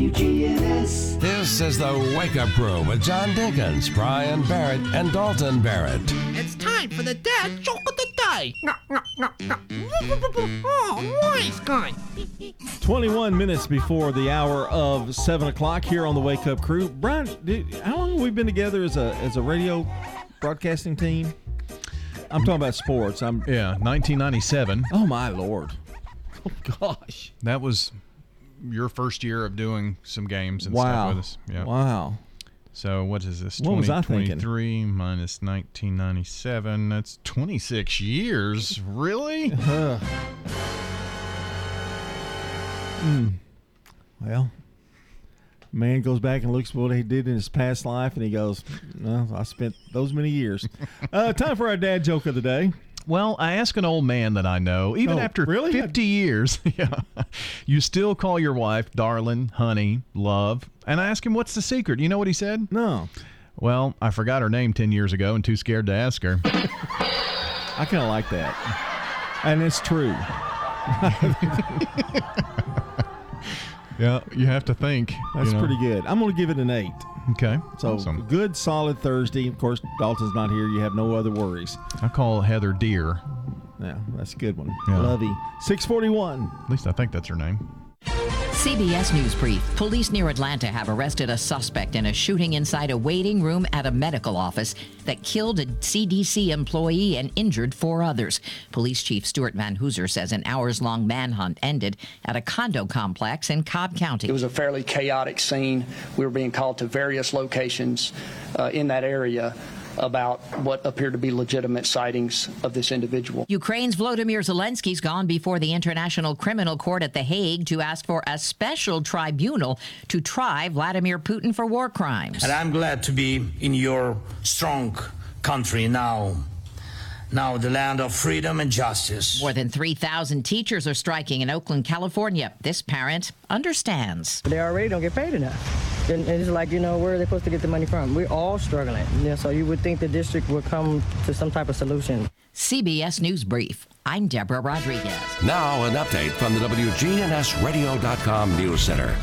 Speaker 23: WGNS.
Speaker 1: This is the Wake Up Crew with John Dinkins, Brian Barrett, and Dalton Barrett.
Speaker 40: It's time for the dad joke of the day. No, no, no, no. Oh, nice guy.
Speaker 4: 21 minutes before the hour of 7 o'clock here on the Wake Up Crew. Brian, did, how long have we been together as a, as a radio broadcasting team? I'm talking about sports. I'm
Speaker 5: Yeah, 1997.
Speaker 4: Oh, my Lord. Oh, gosh.
Speaker 5: That was your first year of doing some games and
Speaker 4: Wow.
Speaker 5: stuff with us. Yeah.
Speaker 4: Wow.
Speaker 5: So what is this?
Speaker 4: What was I thinking?
Speaker 5: 2023 minus 1997. That's 26 years. Really?
Speaker 4: Mm. Well, man goes back and looks what he did in his past life, and he goes, "Well, I spent those many years." uh, time for our dad joke of the day.
Speaker 5: Well, I ask an old man that I know, even
Speaker 4: Oh,
Speaker 5: after
Speaker 4: really?
Speaker 5: 50 years, yeah, you still call your wife darling, honey, love. And I ask him, what's the secret? You know what he said?
Speaker 4: No.
Speaker 5: Well, I forgot her name 10 years ago and too scared to ask her.
Speaker 4: I kind of like that, and it's true.
Speaker 5: yeah, you have to think.
Speaker 4: That's
Speaker 5: you know.
Speaker 4: pretty good. I'm going to give it an eight.
Speaker 5: Okay.
Speaker 4: So
Speaker 5: awesome.
Speaker 4: good, solid Thursday. Of course, Dalton's not here. You have no other worries.
Speaker 5: I call Heather Deer.
Speaker 4: Yeah, that's a good one.
Speaker 5: Yeah.
Speaker 4: Lovey. 641.
Speaker 5: At least I think that's her name.
Speaker 36: CBS News Brief. Police near Atlanta have arrested a suspect in a shooting inside a waiting room at a medical office that killed a CDC employee and injured four others. Police Chief Stuart VanHoozer says an hours long manhunt ended at a condo complex in Cobb County.
Speaker 41: It was a fairly chaotic scene. We were being called to various locations uh, in that area about what appear to be legitimate sightings of this individual.
Speaker 36: Ukraine's Volodymyr Zelensky's gone before the International Criminal Court at The Hague to ask for a special tribunal to try Vladimir Putin for war crimes.
Speaker 42: And I'm glad to be in your strong country now now the land of freedom and justice.
Speaker 36: More than 3,000 teachers are striking in Oakland, California. This parent understands.
Speaker 43: They already don't get paid enough. And it's like, you know, where are they supposed to get the money from? We're all struggling. Yeah, so you would think the district would come to some type of solution.
Speaker 36: CBS News Brief. I'm Deborah Rodriguez.
Speaker 1: Now, an update from the WGNSradio.com News Center.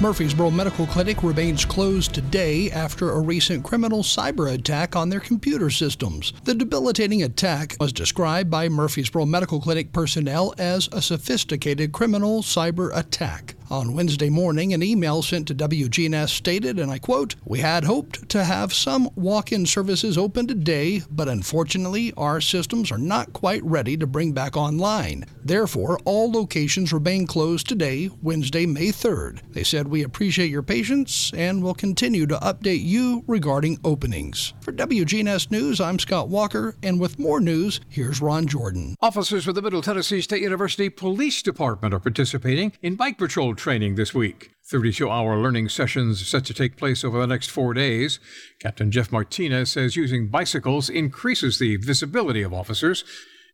Speaker 8: Murfreesboro Medical Clinic remains closed today after a recent criminal cyber attack on their computer systems. The debilitating attack was described by Murfreesboro Medical Clinic personnel as a sophisticated criminal cyber attack. On Wednesday morning, an email sent to WGNS stated, and I quote, We had hoped to have some walk in services open today, but unfortunately, our systems are not quite ready to bring back online. Therefore, all locations remain closed today, Wednesday, May 3rd. They said, We appreciate your patience and will continue to update you regarding openings. For WGNS News, I'm Scott Walker, and with more news, here's Ron Jordan.
Speaker 24: Officers with the Middle Tennessee State University Police Department are participating in bike patrol training this week. 32 hour learning sessions set to take place over the next four days. Captain Jeff Martinez says using bicycles increases the visibility of officers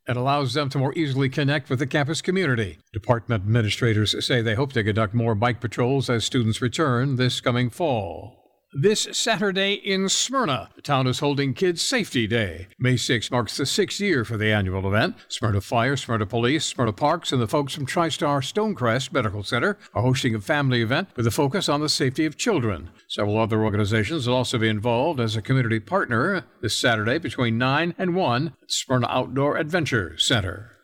Speaker 24: and allows them to more easily connect with the campus community. Department administrators say they hope to conduct more bike patrols as students return this coming fall. This Saturday in Smyrna, the town is holding Kids Safety Day. May 6 marks the sixth year for the annual event. Smyrna Fire, Smyrna Police, Smyrna Parks, and the folks from TriStar Stonecrest Medical Center are hosting a family event with a focus on the safety of children. Several other organizations will also be involved as a community partner this Saturday between 9 and 1 at Smyrna Outdoor Adventure Center.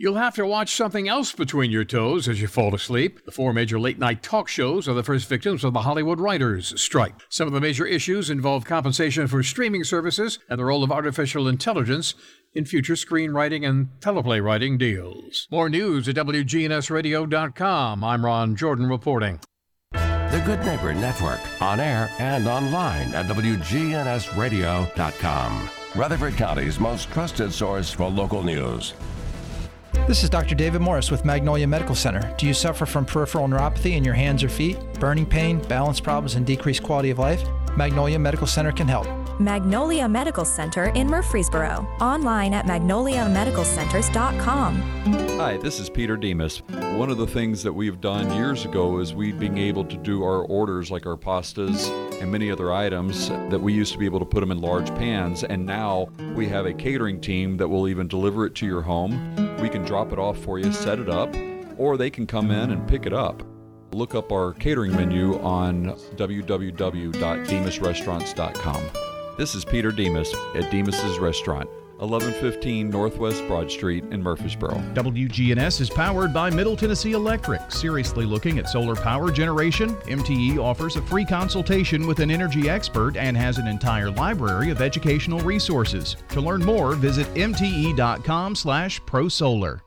Speaker 24: You'll have to watch something else between your toes as you fall asleep. The four major late night talk shows are the first victims of the Hollywood writers' strike. Some of the major issues involve compensation for streaming services and the role of artificial intelligence in future screenwriting and teleplay writing deals. More news at WGNSradio.com. I'm Ron Jordan reporting.
Speaker 1: The Good Neighbor Network, on air and online at WGNSradio.com. Rutherford County's most trusted source for local news.
Speaker 44: This is Dr. David Morris with Magnolia Medical Center. Do you suffer from peripheral neuropathy in your hands or feet, burning pain, balance problems, and decreased quality of life? Magnolia Medical Center can help.
Speaker 45: Magnolia Medical Center in Murfreesboro. Online at magnoliamedicalcenters.com.
Speaker 46: Hi, this is Peter Demos. One of the things that we've done years ago is we being able to do our orders like our pastas and many other items that we used to be able to put them in large pans and now we have a catering team that will even deliver it to your home. We can drop it off for you, set it up, or they can come in and pick it up. Look up our catering menu on www.demosrestaurants.com. This is Peter Demos at Demos's Restaurant. 1115 Northwest Broad Street in Murfreesboro.
Speaker 5: WGNS is powered by Middle Tennessee Electric. Seriously looking at solar power generation? MTE offers a free consultation with an energy expert and has an entire library of educational resources. To learn more, visit mte.com/prosolar.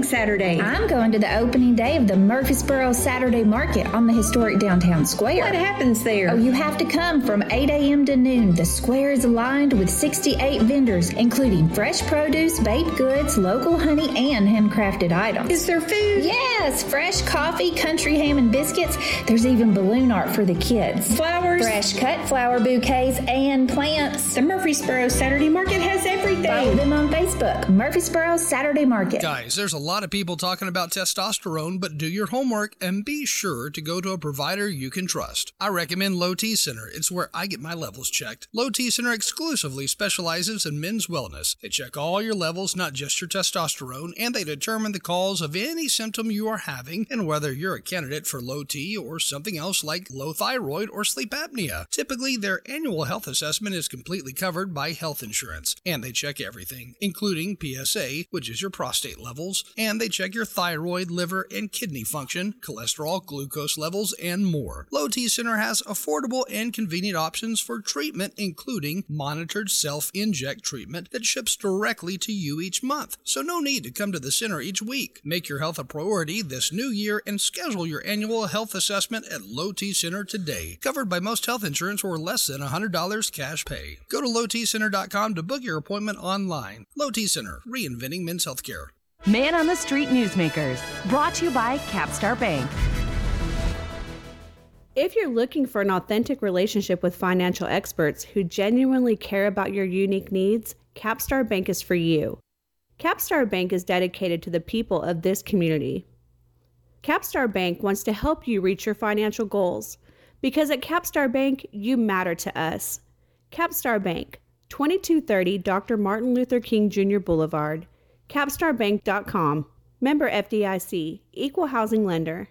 Speaker 10: What doing Saturday? I'm going to the opening day of the Murfreesboro Saturday Market on the historic downtown square. What happens there? Oh, you have to come from 8 a.m. to noon. The square is lined with 68 vendors, including fresh produce, baked goods, local honey, and handcrafted items. Is there food? Yes, fresh coffee, country ham and biscuits. There's even balloon art for the kids. Flowers? Fresh cut flower bouquets and plants. The Murfreesboro Saturday Market has everything. Follow them on Facebook. Murfreesboro Saturday Market.
Speaker 8: Guys, there's a lot of people talking about testosterone, but do your homework and be sure to go to a provider you can trust. I recommend Low T Center. It's where I get my levels checked. Low T Center exclusively specializes in men's wellness. They check all your levels, not just your testosterone, and they determine the cause of any symptom you are having and whether you're a candidate for low T or something else like low thyroid or sleep apnea. Typically, their annual health assessment is completely covered by health insurance, and they check everything, including PSA, which is your prostate levels, and they check your thyroid, liver, and kidney function, cholesterol, glucose levels, and more. Low T Center has affordable and convenient options for treatment, including monitored self inject treatment that ships directly to you each month. So, no need to come to the center each week. Make your health a priority this new year and schedule your annual health assessment at Low T Center today. Covered by most health insurance or less than $100 cash pay. Go to lowtcenter.com to book your appointment online. Low T Center, reinventing men's healthcare.
Speaker 34: Man on the Street Newsmakers, brought to you by Capstar Bank.
Speaker 12: If you're looking for an authentic relationship with financial experts who genuinely care about your unique needs, Capstar Bank is for you. Capstar Bank is dedicated to the people of this community. Capstar Bank wants to help you reach your financial goals because at Capstar Bank, you matter to us. Capstar Bank, 2230 Dr. Martin Luther King Jr. Boulevard, capstarbank.com. Member FDIC, Equal Housing Lender.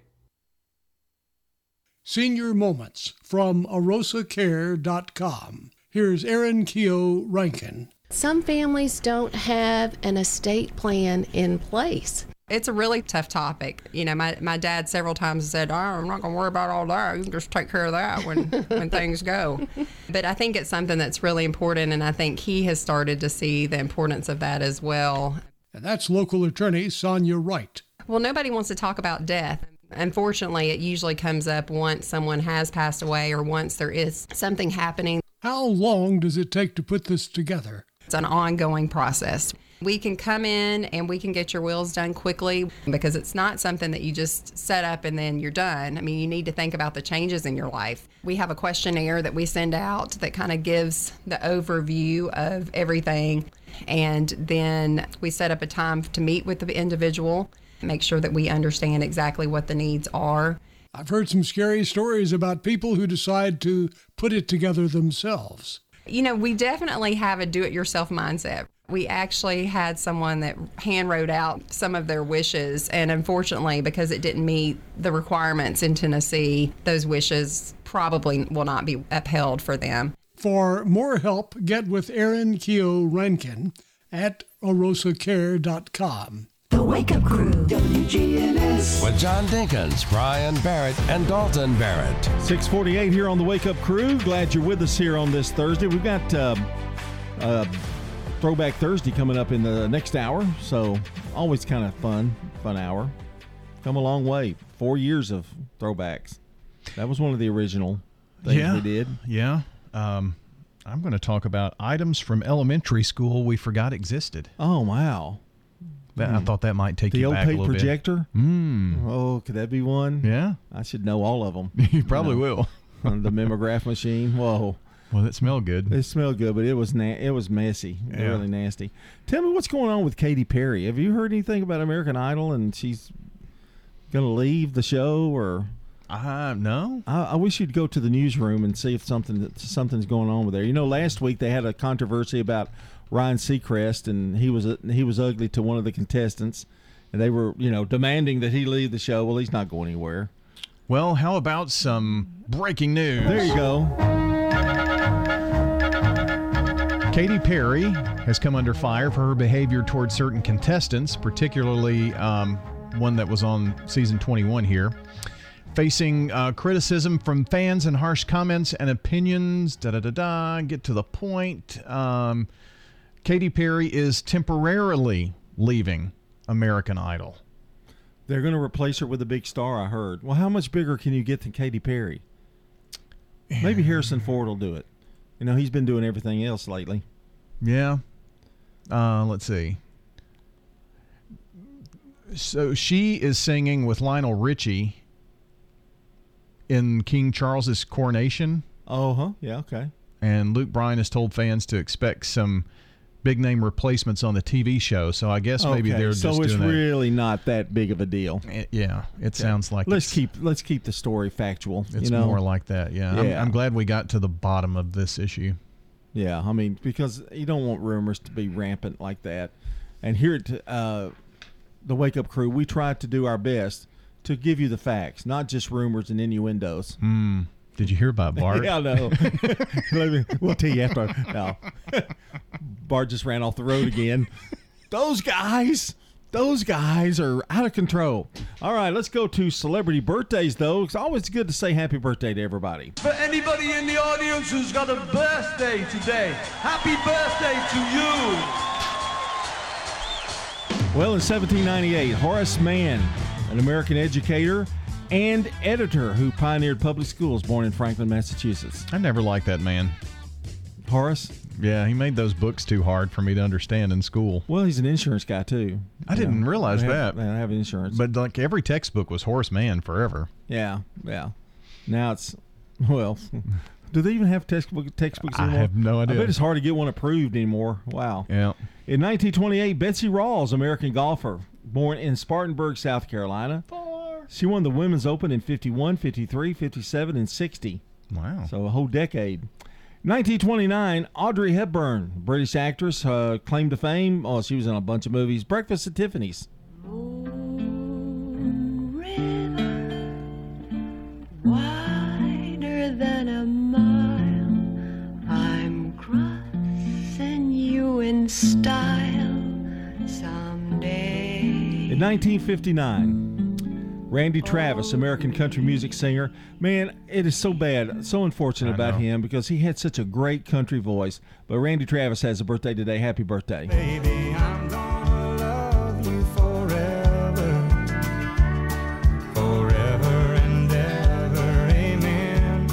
Speaker 32: Senior Moments from arosacare.com. Here's Erin Keogh Rankin.
Speaker 47: Some families don't have an estate plan in place.
Speaker 48: It's a really tough topic. You know, my, my dad several times said, oh, I'm not going to worry about all that. You can just take care of that when, when things go. But I think it's something that's really important, and I think he has started to see the importance of that as well.
Speaker 32: And that's local attorney Sonia Wright.
Speaker 48: Well, nobody wants to talk about death. Unfortunately, it usually comes up once someone has passed away or once there is something happening.
Speaker 32: How long does it take to put this together?
Speaker 48: It's an ongoing process. We can come in and we can get your wills done quickly because it's not something that you just set up and then you're done. I mean, you need to think about the changes in your life. We have a questionnaire that we send out that kind of gives the overview of everything. And then we set up a time to meet with the individual, make sure that we understand exactly what the needs are.
Speaker 32: I've heard some scary stories about people who decide to put it together themselves.
Speaker 48: You know, we definitely have a do it yourself mindset. We actually had someone that hand wrote out some of their wishes, and unfortunately, because it didn't meet the requirements in Tennessee, those wishes probably will not be upheld for them.
Speaker 32: For more help, get with Erin Keogh Rankin at arosacare.com.
Speaker 1: The Wake Up Crew, WGNS. With John Dinkins, Brian Barrett, and Dalton Barrett.
Speaker 4: 648 here on the Wake Up Crew. Glad you're with us here on this Thursday. We've got uh, uh, Throwback Thursday coming up in the next hour, so always kind of fun, fun hour. Come a long way. Four years of throwbacks. That was one of the original things
Speaker 5: yeah,
Speaker 4: we did.
Speaker 5: Yeah. Um, I'm going to talk about items from elementary school we forgot existed.
Speaker 4: Oh wow!
Speaker 5: That, I
Speaker 4: Hmm.
Speaker 5: thought that might take
Speaker 4: the
Speaker 5: you back a little
Speaker 4: projector.
Speaker 5: bit. Mm.
Speaker 4: Oh, could that be one?
Speaker 5: Yeah.
Speaker 4: I should know all of them.
Speaker 5: You probably will.
Speaker 4: the mimeograph machine. Whoa.
Speaker 5: Well, it smelled good.
Speaker 4: It smelled good, but it was na- it was messy,
Speaker 5: Yeah.
Speaker 4: really nasty. Tell me what's going on with Katy Perry. Have you heard anything about American Idol and she's going to leave the show or?
Speaker 5: Uh, no.
Speaker 4: I, I wish you'd go to the newsroom and see if something something's going on with there. You know, last week they had a controversy about Ryan Seacrest, and he was he was ugly to one of the contestants, and they were you know demanding that he leave the show. Well, he's not going anywhere.
Speaker 5: Well, how about some breaking news?
Speaker 4: There you go.
Speaker 5: Katy Perry has come under fire for her behavior towards certain contestants, particularly um, one that was on season 21 here. Facing uh, criticism from fans and harsh comments and opinions, da da da da. Get to the point. Um, Katy Perry is temporarily leaving American Idol.
Speaker 4: They're going to replace her with a big star. I heard. Well, how much bigger can you get than Katy Perry? Maybe Harrison Ford will do it. You know, he's been doing everything else lately.
Speaker 5: Yeah. Uh, let's see. So she is singing with Lionel Richie in King Charles's coronation.
Speaker 4: Oh, huh. Yeah, okay.
Speaker 5: And Luke Bryan has told fans to expect some big name replacements on the TV show. So I guess maybe
Speaker 4: Okay,
Speaker 5: they're
Speaker 4: so
Speaker 5: just
Speaker 4: it's
Speaker 5: doing that.
Speaker 4: really not that big of a deal.
Speaker 5: It- yeah, it sounds like
Speaker 4: let's
Speaker 5: it's-
Speaker 4: keep let's keep the story factual.
Speaker 5: It's
Speaker 4: you know?
Speaker 5: more like that. Yeah. I'm,
Speaker 4: Yeah.
Speaker 5: I'm glad we got to the bottom of this issue.
Speaker 4: Yeah, I mean because you don't want rumors to be rampant like that. And here at uh, the Wake Up Crew, we try to do our best to give you the facts, not just rumors and innuendos.
Speaker 5: Mm. Did you hear about Bart?
Speaker 4: yeah, I know. Let me- we'll tell you after. No. Bart just ran off the road again. Those guys, those guys are out of control. All right, let's go to celebrity birthdays, though. It's always good to say happy birthday to everybody.
Speaker 20: For anybody in the audience who's got a birthday today, happy birthday to you.
Speaker 4: Well, in 1798, Horace Mann, an American educator and editor who pioneered public schools, born in Franklin, Massachusetts.
Speaker 5: I never liked that man.
Speaker 4: Horace?
Speaker 5: Yeah, he made those books too hard for me to understand in school.
Speaker 4: Well, he's an insurance guy, too.
Speaker 5: I didn't
Speaker 4: Yeah.
Speaker 5: realize
Speaker 4: They
Speaker 5: that.
Speaker 4: have- They have insurance.
Speaker 5: But like every textbook was Horace Mann forever.
Speaker 4: Yeah, yeah. Now it's well. Do they even have textbook textbooks anymore?
Speaker 5: I have no idea.
Speaker 4: I bet it's hard to get one approved anymore. Wow.
Speaker 5: Yeah.
Speaker 4: In 1928, Betsy Rawls, American golfer, born in Spartanburg, South Carolina. She won the Women's Open in 51, 53, 57, and 60.
Speaker 5: Wow.
Speaker 4: So a whole decade. 1929, Audrey Hepburn, British actress, uh, claim to fame. Oh, she was in a bunch of movies. Breakfast at Tiffany's.
Speaker 49: wider than a mile. I'm crossing you in style someday.
Speaker 4: In 1959, Randy Travis, American country music singer. Man, it is so bad, so unfortunate
Speaker 5: I
Speaker 4: about
Speaker 5: know.
Speaker 4: him because he had such a great country voice. But Randy Travis has a birthday today. Happy birthday.
Speaker 20: Baby, I'm gonna love you forever. Forever and ever, amen.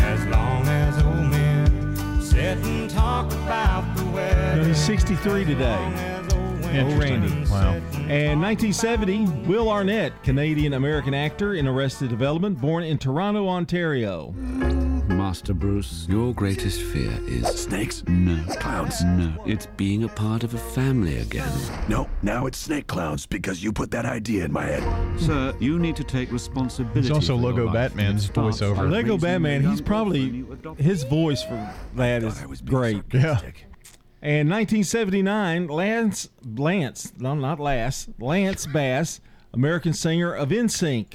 Speaker 20: As long as old men sit and talk about the
Speaker 4: You
Speaker 20: weather.
Speaker 4: know, he's 63 today. Oh, Randy.
Speaker 5: Wow.
Speaker 4: And 1970, Will Arnett, Canadian American actor in Arrested Development, born in Toronto, Ontario.
Speaker 38: Master Bruce, your greatest fear is snakes? No. Clouds? No. It's being a part of a family again.
Speaker 50: No, now it's snake clouds because you put that idea in my head.
Speaker 38: Sir, you need to take responsibility.
Speaker 5: It's also
Speaker 38: for your life.
Speaker 5: Batman's voiceover.
Speaker 4: Lego Batman, he's probably
Speaker 38: orphan you adopt.
Speaker 4: his voice for that is great.
Speaker 5: Yeah.
Speaker 4: And 1979, Lance Lance, no, not Lance, Lance Bass, American singer of NSYNC.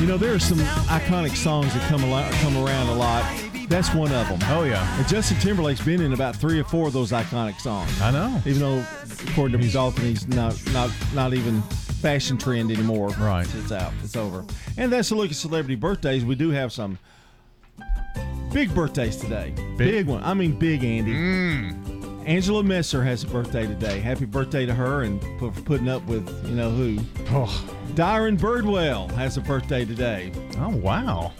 Speaker 4: You know, there are some iconic songs that come al- come around a lot. That's one of them.
Speaker 5: Oh yeah.
Speaker 4: And Justin Timberlake's been in about three or four of those iconic songs.
Speaker 5: I know.
Speaker 4: Even though, according to Dalton, he's not not not even fashion trend anymore.
Speaker 5: Right.
Speaker 4: It's out. It's over. And that's a look at celebrity birthdays. We do have some big birthdays today. Big, one. I mean, big Andy. Mm. Angela Messer has a birthday today. Happy birthday to her and for putting up with you know who.
Speaker 5: Oh.
Speaker 4: Dyron Birdwell has a birthday today.
Speaker 5: Oh wow.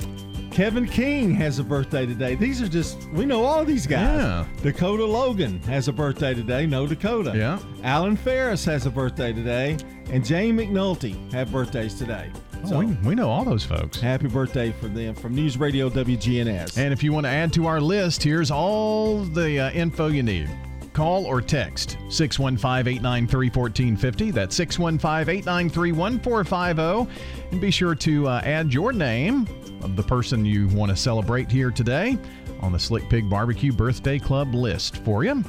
Speaker 4: Kevin King has a birthday today. These are just we know all these guys.
Speaker 5: Yeah.
Speaker 4: Dakota Logan has a birthday today. No Dakota.
Speaker 5: Yeah.
Speaker 4: Alan Ferris has a birthday today, and Jane McNulty have birthdays today.
Speaker 5: Oh, we, we know all those folks.
Speaker 4: Happy birthday for them from News Radio WGNS.
Speaker 5: And if you want to add to our list, here's all the uh, info you need. Call or text 615 893 1450. That's 615 893 1450. And be sure to uh, add your name of the person you want to celebrate here today on the Slick Pig Barbecue Birthday Club list for you.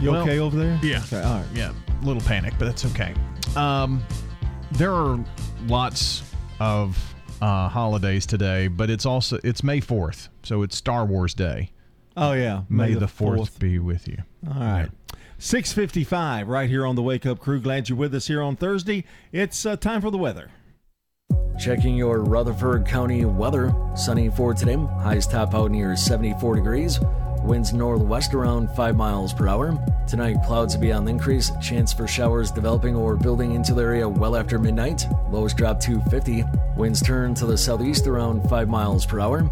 Speaker 4: you
Speaker 5: well,
Speaker 4: okay over there?
Speaker 5: Yeah.
Speaker 4: Okay, all right.
Speaker 5: Yeah, a little panic, but that's okay. Um, there are lots of uh, holidays today, but it's also it's May fourth, so it's Star Wars Day.
Speaker 4: Oh yeah.
Speaker 5: May, the fourth be with you.
Speaker 4: All right. 655 right here on the Wake Up Crew. Glad you're with us here on Thursday. It's uh, time for the weather.
Speaker 7: Checking your Rutherford County weather. Sunny for today. Highs top out near 74 degrees. Winds northwest around 5 miles per hour. Tonight, clouds will be on the increase. Chance for showers developing or building into the area well after midnight. Lows drop to 50. Winds turn to the southeast around 5 miles per hour.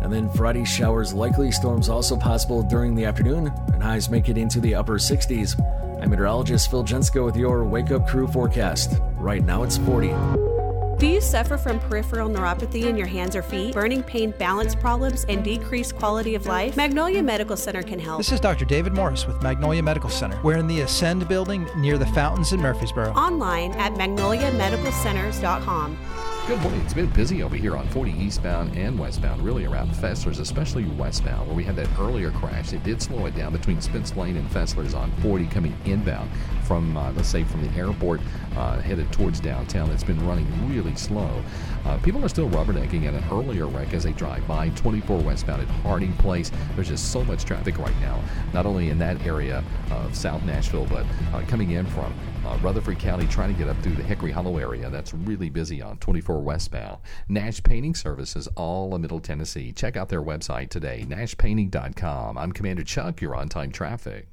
Speaker 7: And then Friday, showers likely. Storms also possible during the afternoon. And highs make it into the upper 60s. I'm meteorologist Phil Jensko with your Wake Up Crew forecast. Right now, it's 40.
Speaker 12: Do you suffer from peripheral neuropathy in your hands or feet, burning pain, balance problems, and decreased quality of life? Magnolia Medical Center can help.
Speaker 51: This is Dr. David Morris with Magnolia Medical Center. We're in the Ascend building near the fountains in Murfreesboro.
Speaker 12: Online at magnoliamedicalcenters.com.
Speaker 31: Good morning. It's been busy over here on 40 eastbound and westbound, really around Fessler's, especially westbound, where we had that earlier crash. It did slow it down between Spence Lane and Fessler's on 40 coming inbound from, uh, let's say, from the airport uh, headed towards downtown. It's been running really slow. Uh, people are still rubbernecking at an earlier wreck as they drive by 24 westbound at Harding Place. There's just so much traffic right now, not only in that area of South Nashville, but uh, coming in from uh, Rutherford County trying to get up through the Hickory Hollow area. That's really busy on 24 westbound. Nash Painting Services, all of Middle Tennessee. Check out their website today, nashpainting.com. I'm Commander Chuck. You're on time traffic.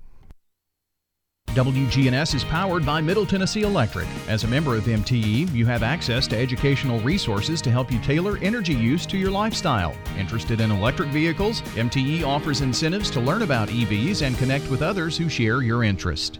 Speaker 5: WGNS is powered by Middle Tennessee Electric. As a member of MTE, you have access to educational resources to help you tailor energy use to your lifestyle. Interested in electric vehicles? MTE offers incentives to learn about EVs and connect with others who share your interest.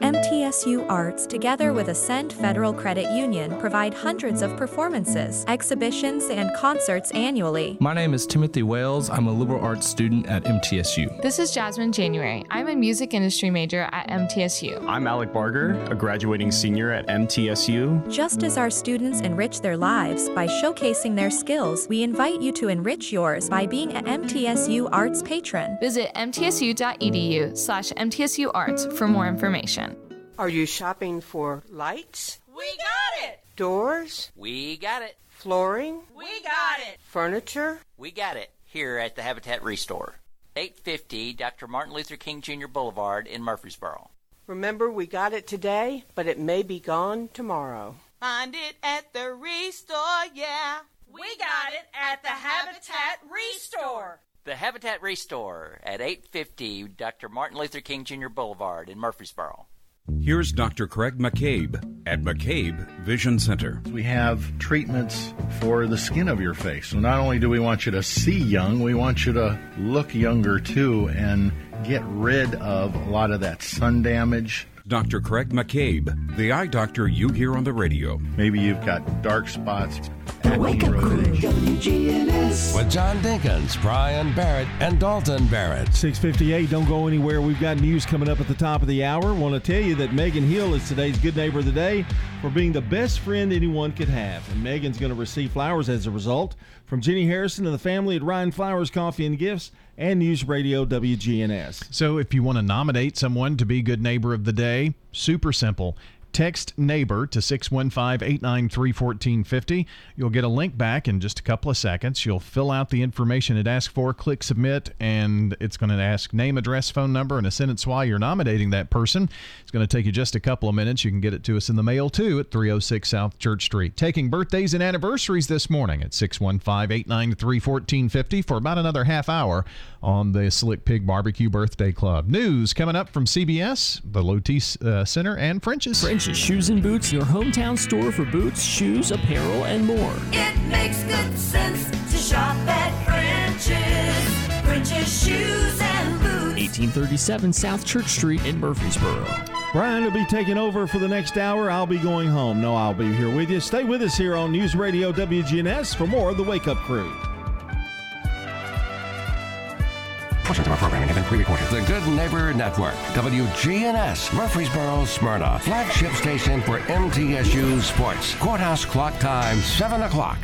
Speaker 45: MTSU Arts, together with Ascend Federal Credit Union, provide hundreds of performances, exhibitions, and concerts annually.
Speaker 52: My name is Timothy Wales. I'm a liberal arts student at MTSU.
Speaker 53: This is Jasmine January. I'm a music industry major at MTSU.
Speaker 51: I'm Alec Barger, a graduating senior at MTSU.
Speaker 45: Just as our students enrich their lives by showcasing their skills, we invite you to enrich yours by being an MTSU Arts patron.
Speaker 53: Visit mtsu.edu slash mtsu arts for more information.
Speaker 54: Are you shopping for lights?
Speaker 36: We got it!
Speaker 54: Doors?
Speaker 36: We got it.
Speaker 54: Flooring?
Speaker 36: We got it.
Speaker 54: Furniture?
Speaker 36: We got it here at the Habitat Restore. 850 Dr. Martin Luther King Jr. Boulevard in Murfreesboro.
Speaker 54: Remember, we got it today, but it may be gone tomorrow.
Speaker 36: Find it at the Restore, yeah. We got it at the Habitat Restore. The Habitat Restore at 850 Dr. Martin Luther King Jr. Boulevard in Murfreesboro.
Speaker 55: Here's Dr. Craig McCabe at McCabe Vision Center.
Speaker 38: We have treatments for the skin of your face. So not only do we want you to see young, we want you to look younger too and get rid of a lot of that sun damage.
Speaker 55: Dr. Craig McCabe, the eye doctor you hear on the radio.
Speaker 38: Maybe you've got dark spots.
Speaker 1: The Wake Up Crew, WGNS. With John Dinkins, Brian Barrett, and Dalton Barrett.
Speaker 4: 658, don't go anywhere. We've got news coming up at the top of the hour. Want to tell you that Megan Hill is today's Good Neighbor of the Day for being the best friend anyone could have. And Megan's going to receive flowers as a result from Jenny Harrison and the family at Ryan Flowers Coffee and Gifts and News Radio WGNS.
Speaker 5: So if you want to nominate someone to be Good Neighbor of the Day, super simple. Text neighbor to 615 893 1450. You'll get a link back in just a couple of seconds. You'll fill out the information it asks for, click submit, and it's going to ask name, address, phone number, and a sentence why you're nominating that person. It's going to take you just a couple of minutes. You can get it to us in the mail too at 306 South Church Street. Taking birthdays and anniversaries this morning at 615 893 1450 for about another half hour on the Slick Pig Barbecue Birthday Club. News coming up from CBS, the Low T's uh, Center, and French's.
Speaker 56: French's Shoes and Boots, your hometown store for boots, shoes, apparel, and more.
Speaker 57: It makes good sense to shop at French's. French's Shoes and Boots.
Speaker 56: 1837 South Church Street in Murfreesboro.
Speaker 4: Brian will be taking over for the next hour. I'll be going home. No, I'll be here with you. Stay with us here on News Radio WGNS for more of the Wake Up Crew.
Speaker 1: Portions of our programming have been pre-recorded. The Good Neighbor Network, WGNS, Murfreesboro, Smyrna, flagship station for MTSU Sports. Courthouse clock time, 7 o'clock.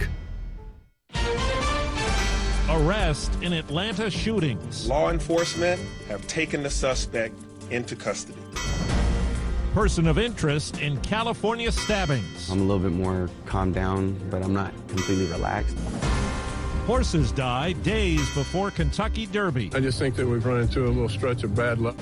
Speaker 18: Arrest in Atlanta shootings.
Speaker 58: Law enforcement have taken the suspect into custody.
Speaker 18: Person of interest in California stabbings.
Speaker 59: I'm a little bit more calmed down, but I'm not completely relaxed.
Speaker 18: Horses die days before Kentucky Derby.
Speaker 60: I just think that we've run into a little stretch of bad luck.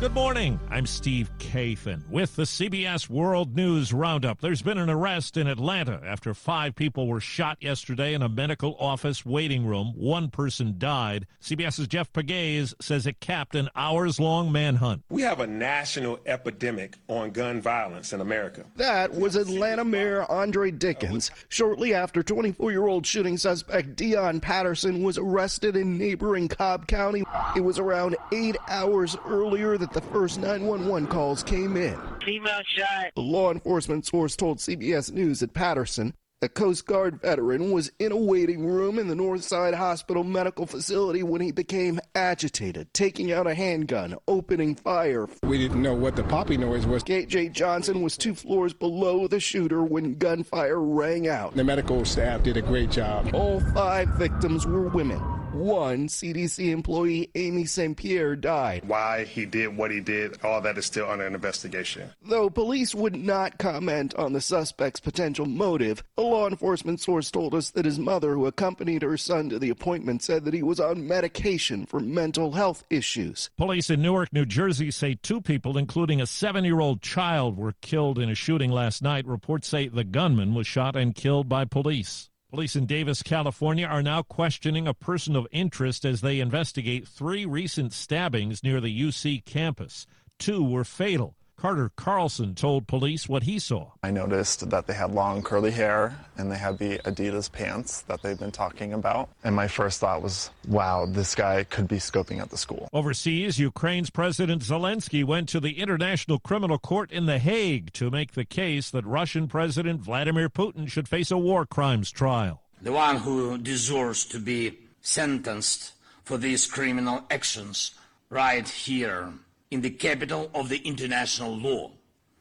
Speaker 18: Good morning. I'm Steve Kathan with the CBS World News Roundup. There's been an arrest in Atlanta after five people were shot yesterday in a medical office waiting room. One person died. CBS's Jeff Pegues says it capped an hours long manhunt.
Speaker 61: We have a national epidemic on gun violence in America.
Speaker 62: That was Atlanta Mayor Andre Dickens. Shortly after 24 year old shooting suspect Deion Patterson was arrested in neighboring Cobb County, it was around eight hours earlier that the first 911 calls came in.
Speaker 63: Female shot.
Speaker 62: A law enforcement source told CBS News that Patterson, a Coast Guard veteran, was in a waiting room in the Northside Hospital medical facility when he became agitated, taking out a handgun, opening fire.
Speaker 64: We didn't know what the poppy noise was.
Speaker 62: KJ Johnson was two floors below the shooter when gunfire rang out.
Speaker 64: The medical staff did a great job.
Speaker 62: All five victims were women. One CDC employee, Amy St. Pierre, died.
Speaker 61: Why he did what he did, all that is still under investigation.
Speaker 62: Though police would not comment on the suspect's potential motive, a law enforcement source told us that his mother, who accompanied her son to the appointment, said that he was on medication for mental health issues.
Speaker 18: Police in Newark, New Jersey say two people, including a seven year old child, were killed in a shooting last night. Reports say the gunman was shot and killed by police. Police in Davis, California are now questioning a person of interest as they investigate three recent stabbings near the UC campus. Two were fatal. Carter Carlson told police what he saw.
Speaker 65: I noticed that they had long curly hair and they had the Adidas pants that they've been talking about. And my first thought was, wow, this guy could be scoping out the school.
Speaker 18: Overseas, Ukraine's President Zelensky went to the International Criminal Court in The Hague to make the case that Russian President Vladimir Putin should face a war crimes trial.
Speaker 66: The one who deserves to be sentenced for these criminal actions right here in the capital of the international law.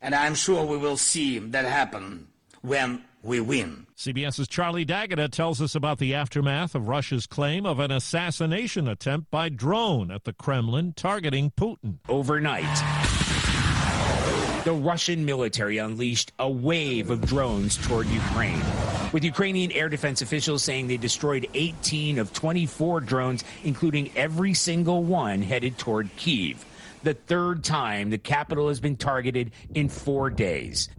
Speaker 66: And I'm sure we will see that happen when we win.
Speaker 18: CBS's Charlie D'Agata tells us about the aftermath of Russia's claim of an assassination attempt by drone at the Kremlin targeting Putin.
Speaker 67: Overnight, the Russian military unleashed a wave of drones toward Ukraine, with Ukrainian air defense officials saying they destroyed 18 of 24 drones, including every single one headed toward Kiev. The third time the capital has been targeted in four days.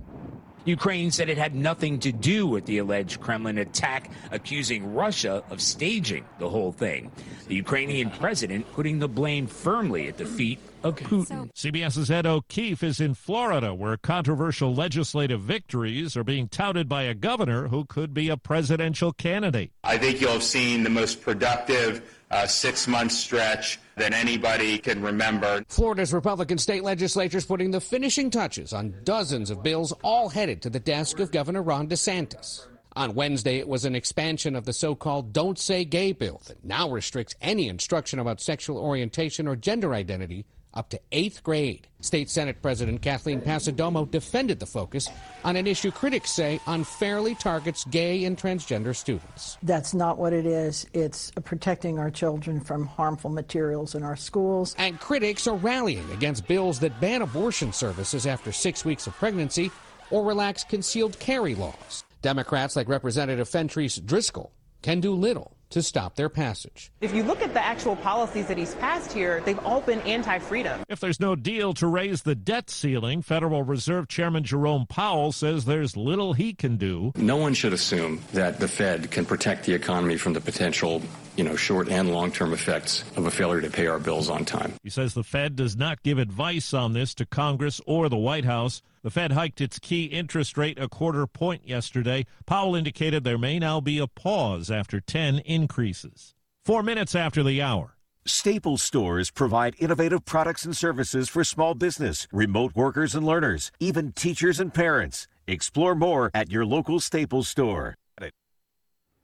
Speaker 67: Ukraine said it had nothing to do with the alleged Kremlin attack, accusing Russia of staging the whole thing. The Ukrainian president putting the blame firmly at the feet of Putin.
Speaker 18: CBS's Ed O'Keefe is in Florida, where controversial legislative victories are being touted by a governor who could be a presidential candidate.
Speaker 68: I think you'll have seen the most productive uh, six month stretch that anybody can remember.
Speaker 53: Florida's Republican state legislature is putting the finishing touches on dozens of bills, all headed to the desk of Governor Ron DeSantis. On Wednesday, it was an expansion of the so called Don't Say Gay bill that now restricts any instruction about sexual orientation or gender identity up to eighth grade. State Senate President Kathleen Passidomo defended the focus on an issue critics say unfairly targets gay and transgender students.
Speaker 69: That's not what it is. It's protecting our children from harmful materials in our schools.
Speaker 53: And critics are rallying against bills that ban abortion services after six weeks of pregnancy or relax concealed carry laws. Democrats like Representative Fentrice Driskell can do little to stop their passage.
Speaker 70: If you look at the actual policies that he's passed here, they've all been anti freedom.
Speaker 18: If there's no deal to raise the debt ceiling, Federal Reserve Chairman Jerome Powell says there's little he can do.
Speaker 71: No one should assume that the Fed can protect the economy from the potential, you know, short and long term effects of a failure to pay our bills on time.
Speaker 18: He says the Fed does not give advice on this to Congress or the White House. The Fed hiked its key interest rate a quarter point yesterday. Powell indicated there may now be a pause after 10 increases. Four minutes after the hour.
Speaker 72: Staples stores provide innovative products and services for small business, remote workers and learners, even teachers and parents. Explore more at your local Staples store.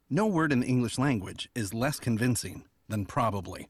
Speaker 73: No word in the English language is less convincing than probably.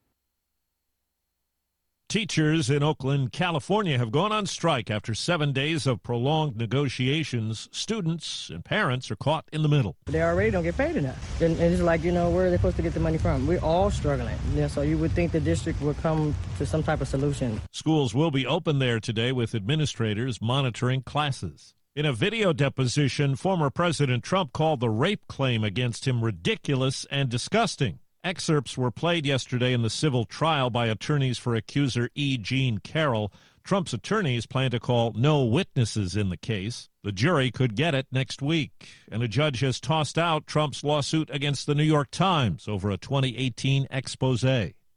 Speaker 18: Teachers in Oakland, California have gone on strike after seven days of prolonged negotiations. Students and parents are caught in the middle.
Speaker 43: They already don't get paid enough. And, and it's like, you know, where are they supposed to get the money from? We're all struggling. Yeah, so you would think the district would come to some type of solution.
Speaker 18: Schools will be open there today with administrators monitoring classes. In a video deposition, former President Trump called the rape claim against him ridiculous and disgusting. Excerpts were played yesterday in the civil trial by attorneys for accuser E. Jean Carroll. Trump's attorneys plan to call no witnesses in the case. The jury could get it next week. And a judge has tossed out Trump's lawsuit against the New York Times over a 2018 expose.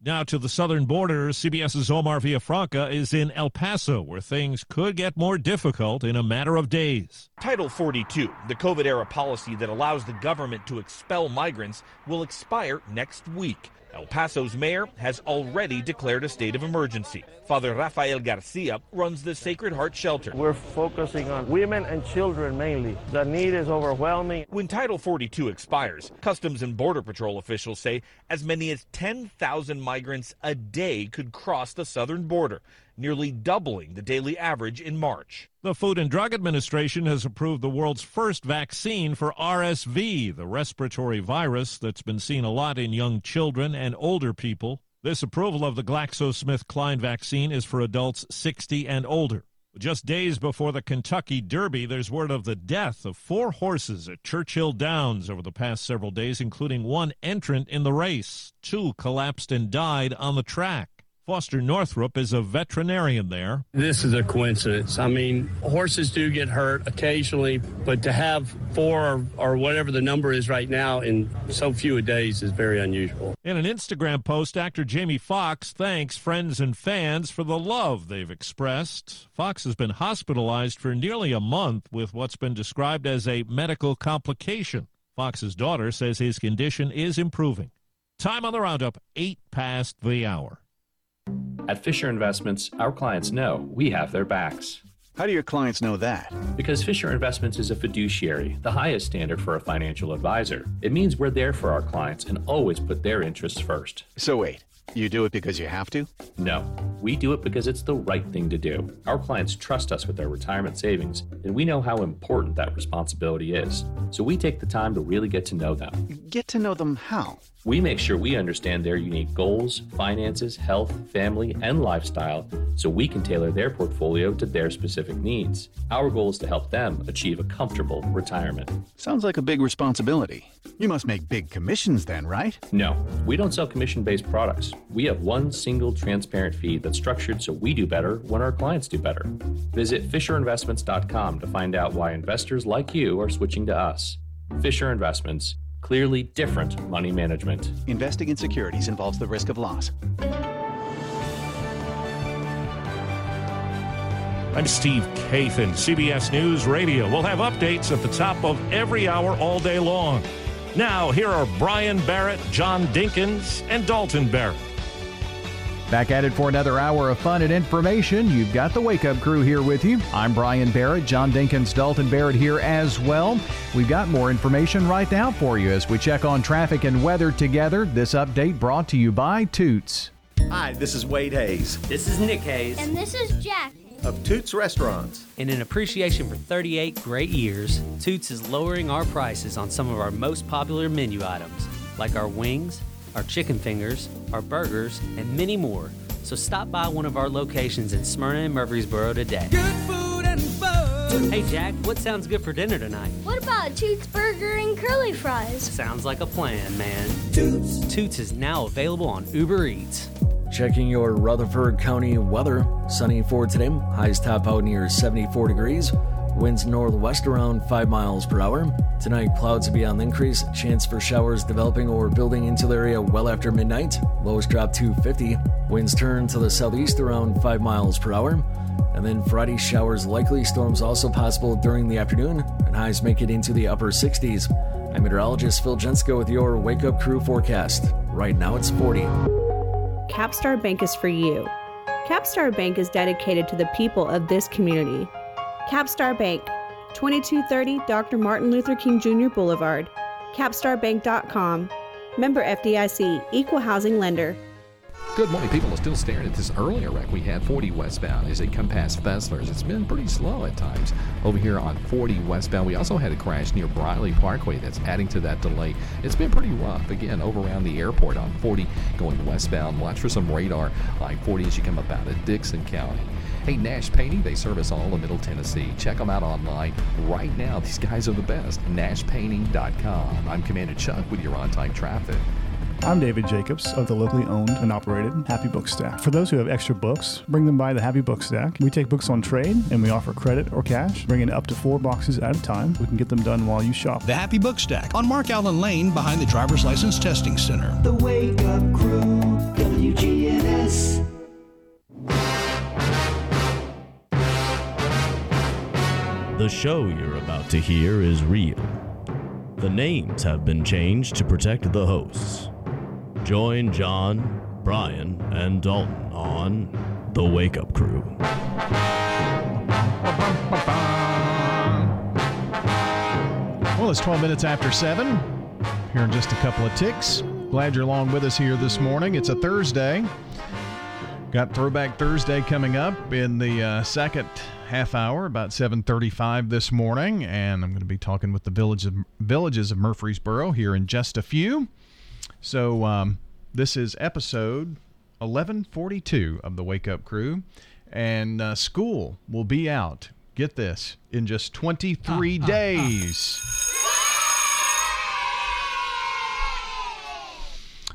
Speaker 18: Now to the southern border, CBS's Omar Villafranca is in El Paso, where things could get more difficult in a matter of days.
Speaker 53: Title 42, the COVID era policy that allows the government to expel migrants, will expire next week. El Paso's mayor has already declared a state of emergency. Father Rafael Garcia runs the Sacred Heart Shelter.
Speaker 74: We're focusing on women and children mainly. The need is overwhelming.
Speaker 53: When Title 42 expires, Customs and Border Patrol officials say as many as 10,000 migrants a day could cross the southern border, nearly doubling the daily average in March.
Speaker 18: The Food and Drug Administration has approved the world's first vaccine for RSV, the respiratory virus that's been seen a lot in young children and older people. This approval of the GlaxoSmithKline vaccine is for adults 60 and older. Just days before the Kentucky Derby, there's word of the death of four horses at Churchill Downs over the past several days, including one entrant in the race. Two collapsed and died on the track. Foster Northrop is a veterinarian there.
Speaker 75: This is a coincidence. I mean, horses do get hurt occasionally, but to have four or, or, whatever the number is right now in so few days is very unusual.
Speaker 18: In an Instagram post, actor Jamie Foxx thanks friends and fans for the love they've expressed. Foxx has been hospitalized for nearly a month with what's been described as a medical complication. Foxx's daughter says his condition is improving. Time on the roundup, eight past the hour.
Speaker 76: At Fisher Investments, our clients know we have their backs.
Speaker 38: How do your clients know that?
Speaker 76: Because Fisher Investments is a fiduciary, the highest standard for a financial advisor. It means we're there for our clients and always put their interests first.
Speaker 38: So, wait, you do it because you have to?
Speaker 76: No, we do it because it's the right thing to do. Our clients trust us with their retirement savings, and we know how important that responsibility is. So we take the time to really get to know them.
Speaker 38: Get to know them how?
Speaker 76: We make sure we understand their unique goals, finances, health, family, and lifestyle so we can tailor their portfolio to their specific needs. Our goal is to help them achieve a comfortable retirement.
Speaker 38: Sounds like a big responsibility. You must make big commissions then, right?
Speaker 76: No, we don't sell commission based products. We have one single transparent fee that's structured so we do better when our clients do better. Visit FisherInvestments.com to find out why investors like you are switching to us. Fisher Investments clearly different money management.
Speaker 38: Investing in securities involves the risk of loss.
Speaker 18: I'm Steve Kathan, CBS News Radio. We'll have updates at the top of every hour all day long. Now, here are Brian Barrett, John Dinkins, and Dalton Barrett.
Speaker 5: Back at it for another hour of fun and information. You've got the Wake Up Crew here with you. I'm Brian Barrett, John Dinkins, Dalton Barrett here as well. We've got more information right now for you as we check on traffic and weather together. This update brought to you by Toots.
Speaker 77: Hi, this is Wade Hayes.
Speaker 14: This is Nick Hayes.
Speaker 78: And this is Jack.
Speaker 77: Of Toots Restaurants.
Speaker 14: And in appreciation for 38 great years, Toots is lowering our prices on some of our most popular menu items, like our wings, our chicken fingers, our burgers, and many more. So stop by one of our locations in Smyrna and Murfreesboro today.
Speaker 20: Good food and fun.
Speaker 14: Hey Jack, what sounds good for dinner tonight?
Speaker 78: What about Toots Burger and curly fries?
Speaker 14: Sounds like a plan, man.
Speaker 20: Toots.
Speaker 14: Toots is now available on Uber Eats.
Speaker 7: Checking your Rutherford County weather. Sunny for today. Highs top out near 74 degrees. Winds northwest around 5 miles per hour. Tonight, clouds will be on the increase. Chance for showers developing or building into the area well after midnight. Lows drop to 50. Winds turn to the southeast around 5 miles per hour. And then Friday, showers likely. Storms also possible during the afternoon. And highs make it into the upper 60s. I'm meteorologist Phil Jensko with your Wake Up Crew forecast. Right now it's 40.
Speaker 12: Capstar Bank is for you. Capstar Bank is dedicated to the people of this community. Capstar Bank, 2230 Dr. Martin Luther King Jr. Boulevard, capstarbank.com. Member FDIC, equal housing lender.
Speaker 31: Good morning. People are still staring at this earlier wreck we had 40 westbound as they come past Fesslers. It's been pretty slow at times over here on 40 westbound. We also had a crash near Briley Parkway that's adding to that delay. It's been pretty rough. Again, over around the airport on 40 going westbound. Watch for some radar like 40 as you come up out of Dickson County. Hey, Nash Painting, they service all of Middle Tennessee. Check them out online right now. These guys are the best. NashPainting.com. I'm Commander Chuck with your on time traffic.
Speaker 37: I'm David Jacobs of the locally owned and operated Happy Book Stack. For those who have extra books, bring them by the Happy Book Stack. We take books on trade and we offer credit or cash. Bring in up to four boxes at a time. We can get them done while you shop.
Speaker 8: The Happy Book Stack on Mark Allen Lane behind the Driver's License Testing Center.
Speaker 23: The Wake Up Crew, WGNS.
Speaker 79: The show you're about to hear is real. The names have been changed to protect the hosts. Join John, Brian, and Dalton on The Wake Up Crew.
Speaker 5: Well, it's 12 minutes after 7. Here in just a couple of ticks. Glad you're along with us here this morning. It's a Thursday. Got Throwback Thursday coming up in the uh, second half hour, about 7:35 this morning, and I'm going to be talking with the village of, villages of Murfreesboro here in just a few. So um, this is episode 1142 of the Wake Up Crew, and uh, school will be out. Get this in just 23 days.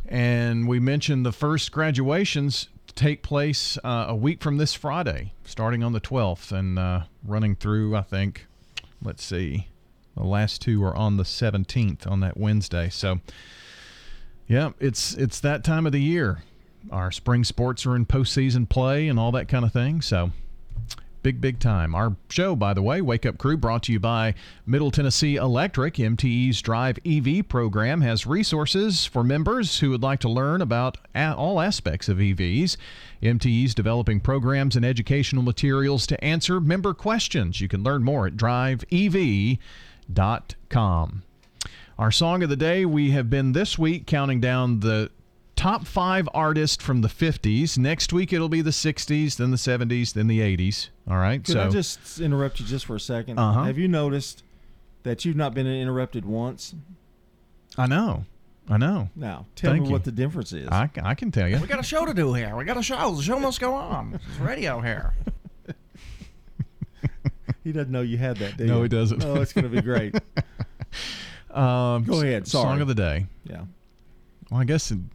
Speaker 5: And we mentioned the first graduations take place uh, a week from this Friday, starting on the 12th and uh, running through, I think, let's see, the last two are on the 17th on that Wednesday. So, yeah, it's it's that time of the year. Our spring sports are in postseason play and all that kind of thing. So, big, big time. Our show, by the way, Wake Up Crew, brought to you by Middle Tennessee Electric. MTE's Drive EV program has resources for members who would like to learn about all aspects of EVs. MTE's developing programs and educational materials to answer member questions. You can learn more at driveev.com. Our song of the day, we have been this week counting down the top five artists from the 50s. Next week it'll be the 60s, then the 70s, then the 80s. All right.
Speaker 4: Could
Speaker 5: so
Speaker 4: I just interrupt you just for a 2nd
Speaker 5: Uh-huh.
Speaker 4: Have you noticed that you've not been interrupted once?
Speaker 5: I know. I know.
Speaker 4: Now, tell
Speaker 5: Thank
Speaker 4: me
Speaker 5: you.
Speaker 4: what the difference is.
Speaker 5: I, I can tell you.
Speaker 80: We got a show to do here. We got a show. The show must go on. It's radio here.
Speaker 4: he doesn't know you had that, do
Speaker 5: No,
Speaker 4: you?
Speaker 5: he doesn't.
Speaker 4: Oh, it's going to be great.
Speaker 5: Um,
Speaker 4: Go ahead. Sorry.
Speaker 5: Song of the day.
Speaker 4: Yeah.
Speaker 5: Well, I guess in,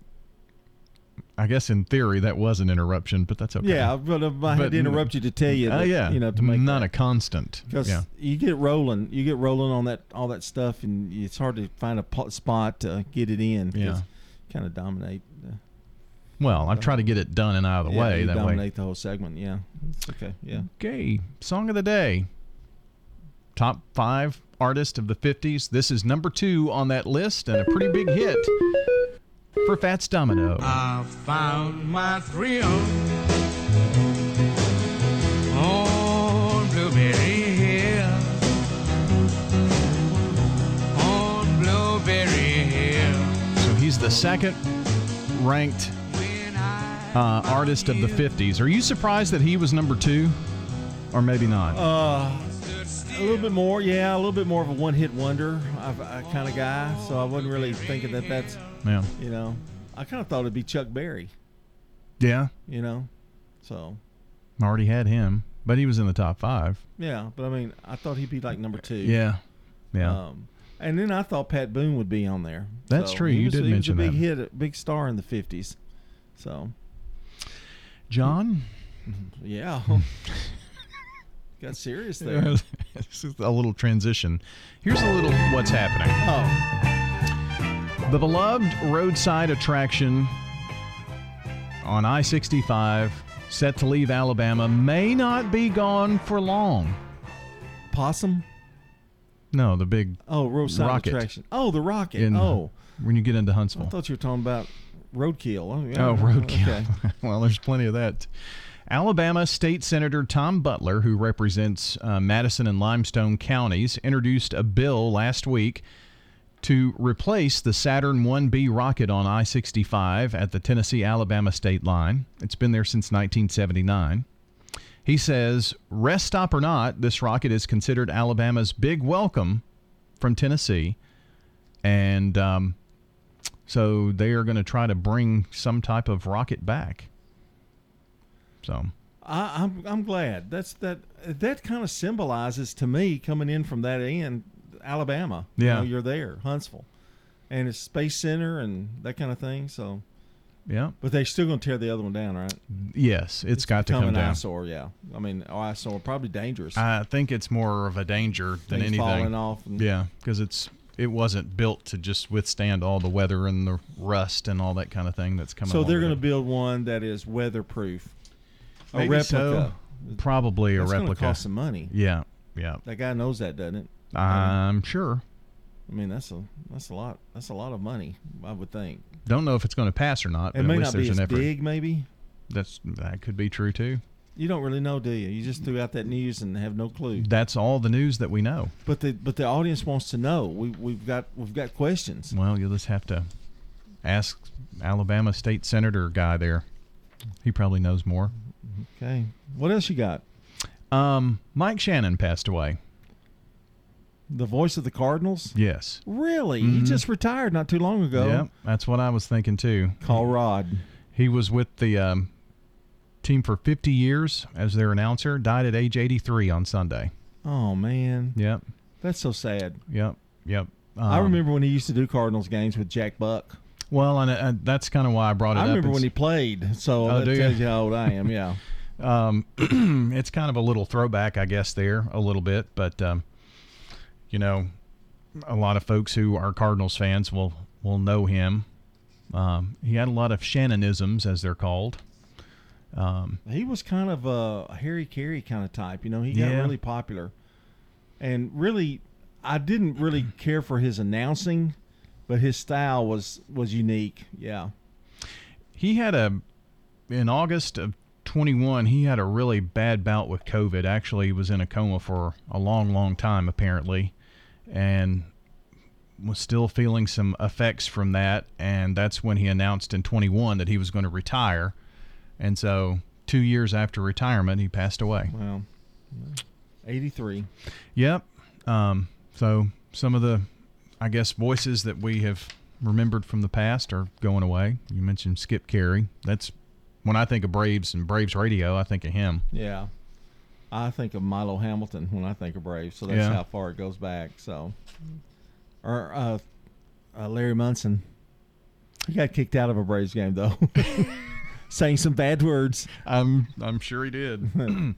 Speaker 5: I guess in theory that was an interruption, but that's okay.
Speaker 4: Yeah, but if I had to interrupt you to tell you
Speaker 5: Uh, yeah,
Speaker 4: you know, to make
Speaker 5: not a constant.
Speaker 4: Because
Speaker 5: Yeah.
Speaker 4: you get rolling, you get rolling on that all that stuff, and it's hard to find a spot to get it in.
Speaker 5: Yeah.
Speaker 4: kind of dominate. The,
Speaker 5: Well, I try to get it done and out of the
Speaker 4: yeah,
Speaker 5: way. that way.
Speaker 4: dominate the whole segment. Yeah, it's okay. Yeah.
Speaker 5: Okay, song of the day. Top five artist of the 50s. This is number two on that list and a pretty big hit for Fats Domino.
Speaker 20: I found my thrill on Blueberry Hill. On Blueberry Hill.
Speaker 5: So he's the second ranked uh, artist of the 50s. Are you surprised that he was number two? Or maybe not?
Speaker 4: Uh, a little bit more, yeah, a little bit more of a one-hit wonder kind of guy. So I wasn't really thinking that that's,
Speaker 5: Yeah.
Speaker 4: you know, I kind of thought it'd be Chuck Berry,
Speaker 5: yeah,
Speaker 4: you know, so I
Speaker 5: already had him, but he was in the top five.
Speaker 4: yeah. But I mean, I thought he'd be like number two.
Speaker 5: Yeah, yeah.
Speaker 4: Um, and then I thought Pat Boone would be on there.
Speaker 5: That's
Speaker 4: So
Speaker 5: true. You
Speaker 4: was-
Speaker 5: did
Speaker 4: he
Speaker 5: mention
Speaker 4: was a big
Speaker 5: that.
Speaker 4: hit, a big star in the '50s. So
Speaker 5: John?
Speaker 4: yeah, got serious there.
Speaker 5: this is a little transition. Here's a little what's happening.
Speaker 4: Oh.
Speaker 5: The beloved roadside attraction on I 65, set to leave Alabama, may not be gone for long.
Speaker 4: Possum?
Speaker 5: No, the big
Speaker 4: Oh, roadside
Speaker 5: rocket
Speaker 4: attraction. Oh, the rocket.
Speaker 5: in-
Speaker 4: oh,
Speaker 5: when you get into Huntsville.
Speaker 4: I thought you were talking about roadkill. Oh, yeah.
Speaker 5: Oh, roadkill.
Speaker 4: Okay.
Speaker 5: well, there's plenty of that. Alabama State Senator Tom Butler, who represents uh, Madison and Limestone counties, introduced a bill last week to replace the Saturn 1B rocket on I 65 at the Tennessee Alabama state line. It's been there since 1979. He says, rest stop or not, this rocket is considered Alabama's big welcome from Tennessee. And um, so they are going to try to bring some type of rocket back. So
Speaker 4: I, I'm I'm glad. That's that that kind of symbolizes to me coming in from that end, Alabama. You
Speaker 5: Yeah.
Speaker 4: know, you're there, Huntsville, and it's Space Center and that kind of thing. So,
Speaker 5: yeah,
Speaker 4: but they're still going to tear the other one down, right?
Speaker 5: yes, it's got to come
Speaker 4: an
Speaker 5: down.
Speaker 4: eyesore. Yeah, I mean, eyesore probably dangerous.
Speaker 5: I think it's more of a danger than
Speaker 4: Things
Speaker 5: anything.
Speaker 4: falling off
Speaker 5: yeah, because it's it wasn't built to just withstand all the weather and the rust and all that kind of thing that's coming.
Speaker 4: so they're going to build one that is weatherproof, a
Speaker 5: Maybe
Speaker 4: replica.
Speaker 5: so. Probably a
Speaker 4: That's gonna
Speaker 5: replica.
Speaker 4: cost some money.
Speaker 5: Yeah, yeah.
Speaker 4: That guy knows that, doesn't it?
Speaker 5: I'm sure.
Speaker 4: I mean, that's a that's a lot. That's a lot of money. I would think.
Speaker 5: Don't know if it's going to pass or not.
Speaker 4: It
Speaker 5: but
Speaker 4: may
Speaker 5: at least
Speaker 4: not be
Speaker 5: there's
Speaker 4: as
Speaker 5: effort.
Speaker 4: big, maybe.
Speaker 5: That's that could be true too.
Speaker 4: You don't really know, do you? You just threw out that news and have no clue.
Speaker 5: That's all the news that we know.
Speaker 4: But the but the audience wants to know. We we've got we've got questions.
Speaker 5: Well, you'll just have to ask Alabama State Senator guy there. He probably knows more.
Speaker 4: Okay. What else you got?
Speaker 5: Um, Mike Shannon passed away.
Speaker 4: The voice of the Cardinals.
Speaker 5: Yes.
Speaker 4: Really? He
Speaker 5: Mhm.
Speaker 4: just retired not too long ago.
Speaker 5: Yep, that's what I was thinking too.
Speaker 4: Call Rod.
Speaker 5: He was with the um, team for 50 years as their announcer. Died at age 83 on Sunday.
Speaker 4: Oh man.
Speaker 5: Yep.
Speaker 4: That's so sad.
Speaker 5: Yep. Yep.
Speaker 4: I
Speaker 5: Um,
Speaker 4: remember when he used to do Cardinals games with Jack Buck.
Speaker 5: Well, and uh, that's kind of why I brought it
Speaker 4: I
Speaker 5: up.
Speaker 4: remember
Speaker 5: It's-
Speaker 4: when he played. So
Speaker 5: Oh,
Speaker 4: that tells you how old I am. Yeah.
Speaker 5: Um, it's kind of a little throwback, I guess, there a little bit, but um, you know, a lot of folks who are Cardinals fans will will know him. Um, he had a lot of Shannonisms, as they're called. Um,
Speaker 4: He was kind of a Harry Caray kind of type. You know, he got
Speaker 5: Yeah.
Speaker 4: really popular. And really, I didn't really care for his announcing, but his style was was unique. Yeah.
Speaker 5: he had a in August of 21 he had a really bad bout with covid actually he was in a coma for a long long time apparently and was still feeling some effects from that and that's when he announced in 21 that he was going to retire and so 2 years after retirement he passed away
Speaker 4: Well, 83.
Speaker 5: Yep. Um, so some of the, I guess, voices that we have remembered from the past are going away. You mentioned Skip Caray. That's when I think of Braves and Braves radio, I think of him.
Speaker 4: Yeah. I think of Milo Hamilton when I think of Braves, so that's
Speaker 5: Yeah.
Speaker 4: how far it goes back. So, or uh, uh, Larry Munson, he got kicked out of a Braves game though, saying some bad words.
Speaker 5: I'm I'm sure he did.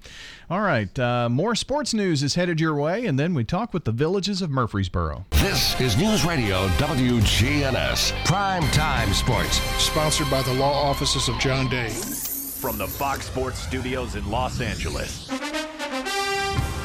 Speaker 5: All right, uh, more sports news is headed your way, and then we talk with the villages of Murfreesboro.
Speaker 1: This is News Radio WGNS Prime Time Sports.
Speaker 81: Sponsored by the law offices of John Day.
Speaker 82: From the Fox Sports Studios in Los Angeles,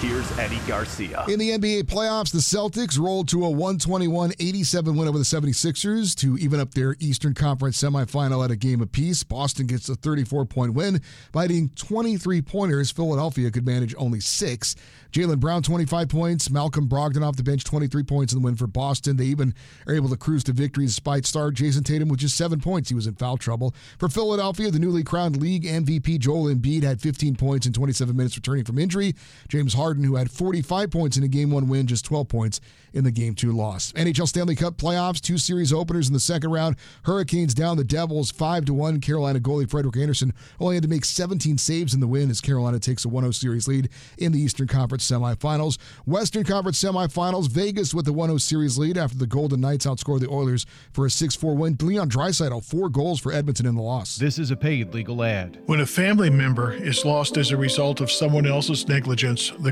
Speaker 82: here's Eddie Garcia.
Speaker 41: In the NBA playoffs, the Celtics rolled to a 121 87 win over the 76ers to even up their Eastern Conference semifinal at a game apiece. Boston gets a 34 point win by hitting 23 pointers. Philadelphia could manage only six. Jaylen Brown, 25 points. Malcolm Brogdon off the bench, 23 points in the win for Boston. They even are able to cruise to victory despite star Jayson Tatum with just seven points. He was in foul trouble. For Philadelphia, the newly crowned league MVP Joel Embiid had 15 points in 27 minutes returning from injury. James Harden, who had 45 points in a game one win, just 12 points in the game two loss. NHL Stanley Cup playoffs, two series openers in the second round. Hurricanes down the Devils 5 to 1. Carolina goalie Frederik Andersen only had to make 17 saves in the win as Carolina takes a 1 0 series lead in the Eastern Conference semifinals. Western Conference semifinals, Vegas with the 1 0 series lead after the Golden Knights outscored the Oilers for a 6 4 win. Leon Draisaitl, four goals for Edmonton in the loss.
Speaker 5: This is a paid legal ad.
Speaker 81: When a family member is lost as a result of someone else's negligence, the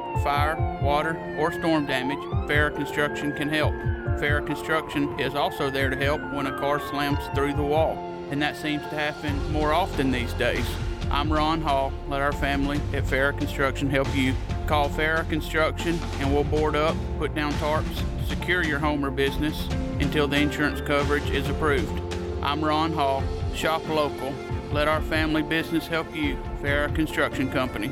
Speaker 83: fire, water, or storm damage, Farrah Construction can help. Farrah Construction is also there to help when a car slams through the wall, and that seems to happen more often these days. I'm Ron Hall. Let our family at Farrah Construction help you. Call Farrah Construction and we'll board up, put down tarps, secure your home or business until the insurance coverage is approved. I'm Ron Hall. Shop local. Let our family business help you. Farrah Construction Company.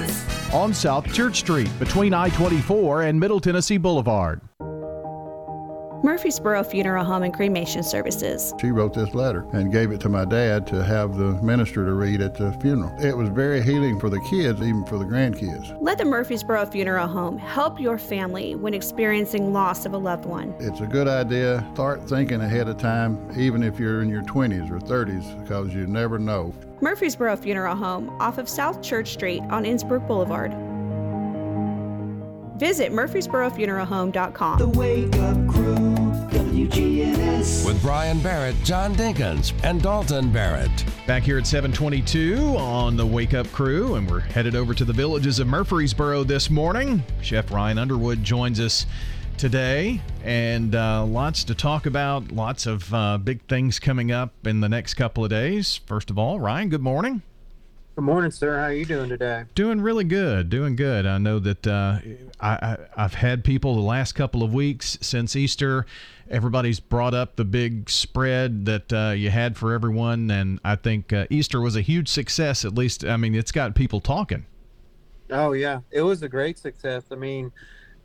Speaker 84: On South Church Street between I 24 and Middle Tennessee Boulevard.
Speaker 85: Murfreesboro Funeral Home and Cremation Services.
Speaker 86: She wrote this letter and gave it to my dad to have the minister to read at the funeral. It was very healing for the kids, even for the grandkids.
Speaker 85: Let the Murfreesboro Funeral Home help your family when experiencing loss of a loved one.
Speaker 86: It's a good idea. Start thinking ahead of time, even if you're in your 20s or 30s, because you never know.
Speaker 85: Murfreesboro Funeral Home off of South Church Street on Innsbrook Boulevard. Visit murfreesborofuneralhome.com.
Speaker 87: The Wake Up Crew, WGNS.
Speaker 88: With Brian Barrett, John Dinkins, and Dalton Barrett.
Speaker 5: Back here at 722 on the Wake Up Crew, and we're headed over to the villages of Murfreesboro this morning. Chef Ryan Underwood joins us today, and uh, lots to talk about, lots of uh, big things coming up in the next couple of days. First of all, Ryan, good morning.
Speaker 89: Good morning, sir. How are you doing today?
Speaker 5: Doing really good. Doing good. I know that uh, I, I, I've had people the last couple of weeks since Easter. Everybody's brought up the big spread that uh, you had for everyone, and I think uh, Easter was a huge success. At least, I mean, it's got people talking.
Speaker 89: Oh yeah, it was a great success. I mean,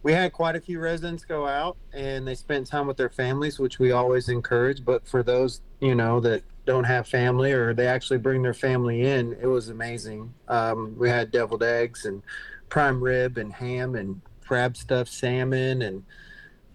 Speaker 89: we had quite a few residents go out and they spent time with their families, which we always encourage. But for those, you know, that don't have family or they actually bring their family in, it was amazing. Um, we had deviled eggs and prime rib and ham and crab stuffed salmon and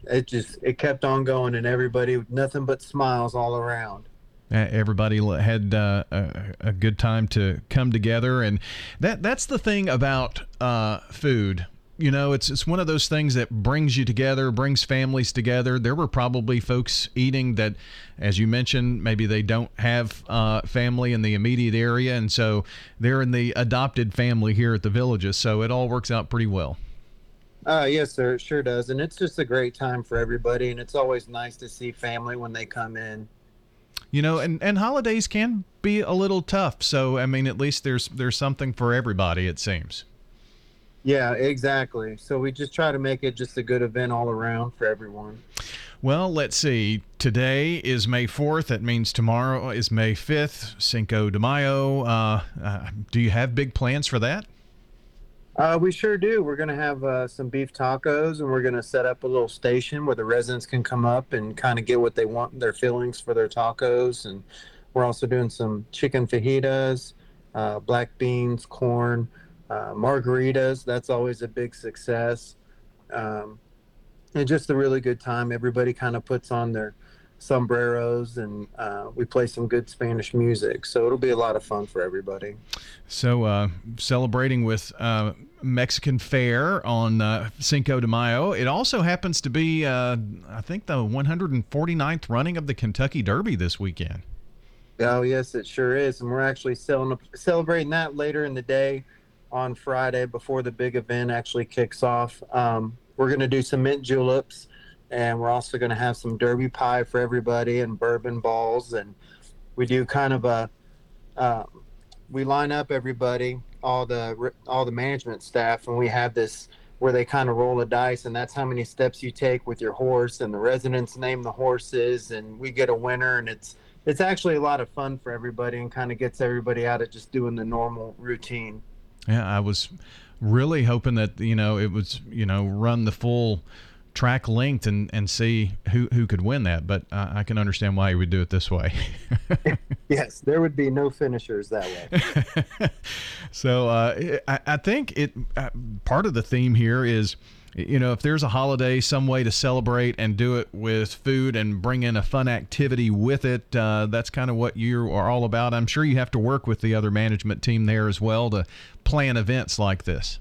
Speaker 89: it just it kept on going and everybody nothing but smiles all around
Speaker 5: Everybody had uh, a, a good time to come together, and that that's the thing about uh, food. You know, it's it's one of those things that brings you together, brings families together. There were probably folks eating that, as you mentioned, maybe they don't have uh, family in the immediate area, and so they're in the adopted family here at the villages. So it all works out pretty well.
Speaker 89: Uh yes sir it sure does and it's just a great time for everybody and it's always nice to see family when they come in
Speaker 5: You know, and, and holidays can be a little tough. So I mean, at least there's there's something for everybody. It seems.
Speaker 89: yeah exactly so we just try to make it just a good event all around for everyone
Speaker 5: Well, let's see. Today is May 4th. That means tomorrow is May 5th, Cinco de Mayo. Uh, uh, do you have big plans for that?
Speaker 89: Uh, we sure do. We're going to have uh, some beef tacos, and we're going to set up a little station where the residents can come up and kind of get what they want, their fillings for their tacos. And we're also doing some chicken fajitas, uh, black beans, corn, uh, margaritas. That's always a big success. Um, and just a really good time. Everybody kind of puts on their sombreros, and uh, we play some good Spanish music. So it'll be a lot of fun for everybody.
Speaker 5: So, uh, celebrating with uh, Mexican fare on uh, Cinco de Mayo. It also happens to be, uh, I think, the 149th running of the Kentucky Derby this weekend.
Speaker 89: Oh yes, it sure is, and we're actually selling, celebrating that later in the day on Friday before the big event actually kicks off. Um, we're going to do some mint juleps, and we're also going to have some derby pie for everybody and bourbon balls, and we do kind of a uh, we line up everybody, all the all the management staff, and we have this where they kind of roll a dice, and that's how many steps you take with your horse, and the residents name the horses, and we get a winner, and it's it's actually a lot of fun for everybody, and kind of gets everybody out of just doing the normal routine.
Speaker 5: Yeah, I was really hoping that you know it was you know run the full track length and and see who who could win that, but uh, I can understand why you would do it this way.
Speaker 89: Yes, there would be no finishers that way.
Speaker 5: So uh, I, I think it uh, part of the theme here is, you know, if there's a holiday, some way to celebrate and do it with food and bring in a fun activity with it. Uh, that's kind of what you are all about. I'm sure you have to work with the other management team there as well to plan events like this.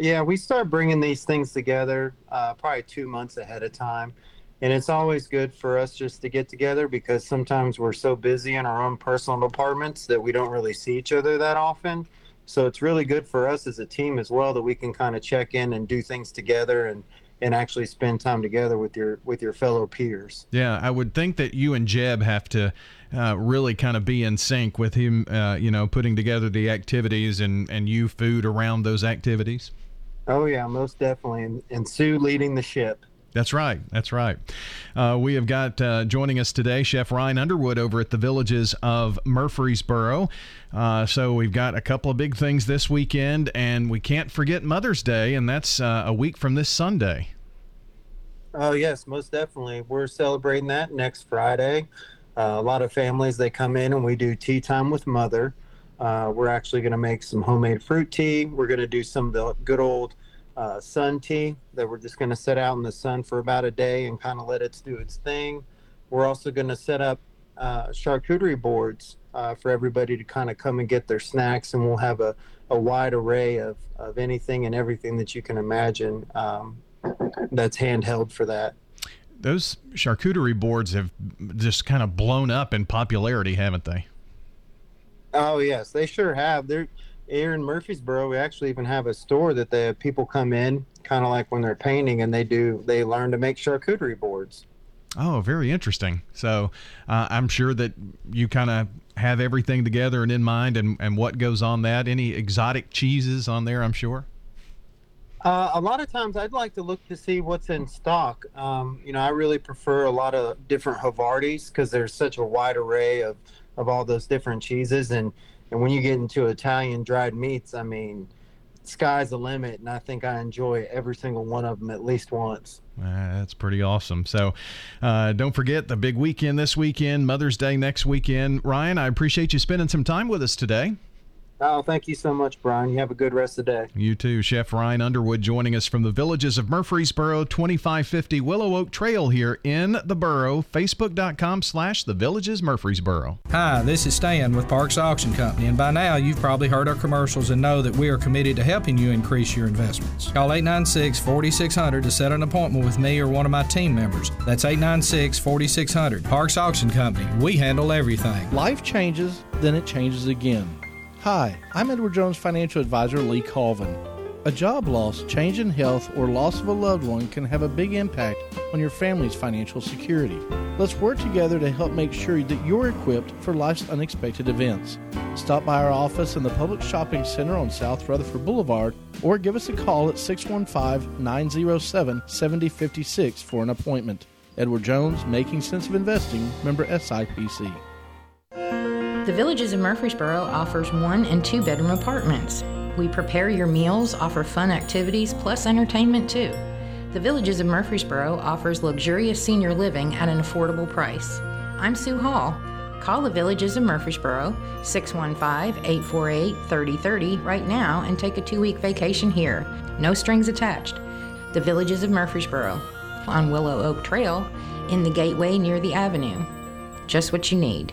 Speaker 89: Yeah, we start bringing these things together uh, probably two months ahead of time. And it's always good for us just to get together because sometimes we're so busy in our own personal departments that we don't really see each other that often. So it's really good for us as a team as well that we can kind of check in and do things together and, and actually spend time together with your with your fellow peers.
Speaker 5: Yeah, I would think that you and Jeb have to uh, really kind of be in sync with him, uh, you know, putting together the activities and, and you food around those activities.
Speaker 89: Oh yeah, most definitely. And, and Sue leading the ship.
Speaker 5: That's right. That's right. Uh, we have got uh, joining us today Chef Ryan Underwood over at the Villages of Murfreesboro. Uh, so we've got a couple of big things this weekend, and we can't forget Mother's Day, and that's uh, a week from this Sunday.
Speaker 89: Oh yes, most definitely. We're celebrating that next Friday. Uh, a lot of families they come in and we do tea time with mother. Uh, we're actually going to make some homemade fruit tea. We're going to do some of the good old uh, sun tea that we're just going to set out in the sun for about a day and kind of let it do its thing. We're also going to set up uh, charcuterie boards uh, for everybody to kind of come and get their snacks, and we'll have a, a wide array of, of anything and everything that you can imagine um, that's handheld for that.
Speaker 5: Those charcuterie boards have just kind of blown up in popularity, haven't they?
Speaker 89: Oh yes, they sure have. They're here in Murfreesboro. We actually even have a store that the people come in, kind of like when they're painting, and they do they learn to make charcuterie boards.
Speaker 5: Oh, very interesting. So uh, I'm sure that you kind of have everything together and in mind, and, and what goes on that. Any exotic cheeses on there? I'm sure.
Speaker 89: Uh, a lot of times, I'd like to look to see what's in stock. Um, you know, I really prefer a lot of different Havartis because there's such a wide array of, of all those different cheeses, and and when you get into Italian dried meats, I mean, sky's the limit, and I think I enjoy every single one of them at least once.
Speaker 5: Uh, that's pretty awesome. So, uh, don't forget the big weekend this weekend, Mother's Day next weekend. Ryan, I appreciate you spending some time with us today.
Speaker 89: Oh, thank you so much, Brian. You have a good rest of the day.
Speaker 5: You too. Chef Ryan Underwood joining us from the villages of Murfreesboro, 2550 Willow Oak Trail here in the borough. Facebook.com slash the villages Murfreesboro.
Speaker 90: Hi, this is Stan with Parks Auction Company, and by now you've probably heard our commercials and know that we are committed to helping you increase your investments. Call 896 4600 to set an appointment with me or one of my team members. That's 896 4600. Parks Auction Company. We handle everything.
Speaker 91: Life changes, then it changes again. Hi, I'm Edward Jones financial advisor Lee Colvin. A job loss, change in health, or loss of a loved one can have a big impact on your family's financial security. Let's work together to help make sure that you're equipped for life's unexpected events. Stop by our office in the Public Shopping Center on South Rutherford Boulevard or give us a call at 615 907 7056 for an appointment. Edward Jones, Making Sense of Investing, member SIPC.
Speaker 37: The Villages of Murfreesboro offers one and two bedroom apartments. We prepare your meals, offer fun activities, plus entertainment too. The Villages of Murfreesboro offers luxurious senior living at an affordable price. I'm Sue Hall. Call the Villages of Murfreesboro 615 848 3030 right now and take a two week vacation here. No strings attached. The Villages of Murfreesboro on Willow Oak Trail in the gateway near the avenue. Just what you need.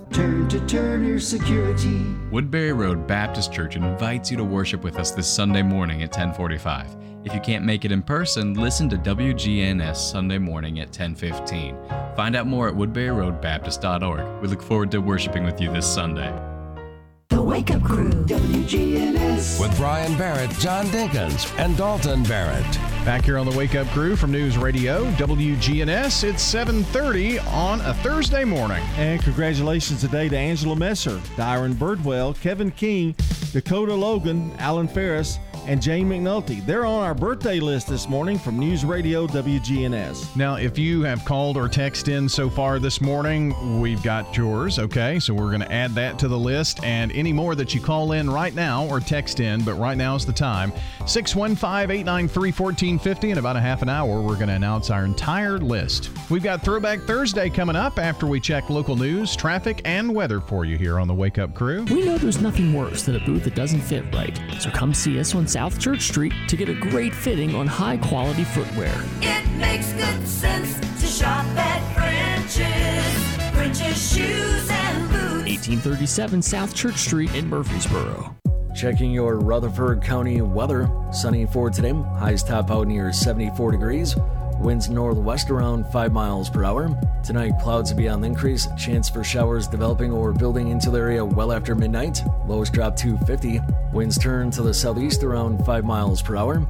Speaker 23: Turn to Turner Security.
Speaker 92: Woodbury Road Baptist Church invites you to worship with us this Sunday morning at 1045. If you can't make it in person, listen to WGNS Sunday morning at 1015. Find out more at woodburyroadbaptist.org. We look forward to worshiping with you this Sunday.
Speaker 23: The Wake Up Crew, WGNS.
Speaker 1: With Brian Barrett, John Dinkins, and Dalton Barrett.
Speaker 5: Back here on the Wake Up Crew from News Radio WGNS. It's 7:30 on a Thursday morning.
Speaker 4: And congratulations today to Angela Messer, Dyron Birdwell, Kevin King, Dakota Logan, Alan Ferris, and Jane McNulty. They're on our birthday list this morning from News Radio WGNS.
Speaker 5: Now, if you have called or texted in so far this morning, we've got yours, okay? So we're going to add that to the list. And any more that you call in right now or text in, but right now is the time 615 893 1450. In about a half an hour, we're going to announce our entire list. We've got Throwback Thursday coming up after we check local news, traffic, and weather for you here on the Wake Up Crew.
Speaker 45: We know there's nothing worse than a booth that doesn't fit right, so come see us on South Church Street to get a great fitting on high quality footwear.
Speaker 87: It makes good sense to shop at French's. French's shoes and boots.
Speaker 45: 1837 South Church Street in Murfreesboro.
Speaker 7: Checking your Rutherford County weather. Sunny for today. Highs top out near 74 degrees. Winds northwest around 5 miles per hour. Tonight, clouds will be on the increase. Chance for showers developing or building into the area well after midnight. Lows drop to 50. Winds turn to the southeast around 5 miles per hour.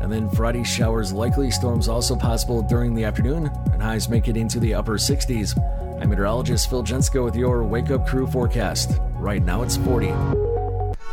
Speaker 7: And then Friday, showers likely. Storms also possible during the afternoon. And highs make it into the upper 60s. I'm meteorologist Phil Jensko with your Wake Up Crew forecast. Right now, it's 40.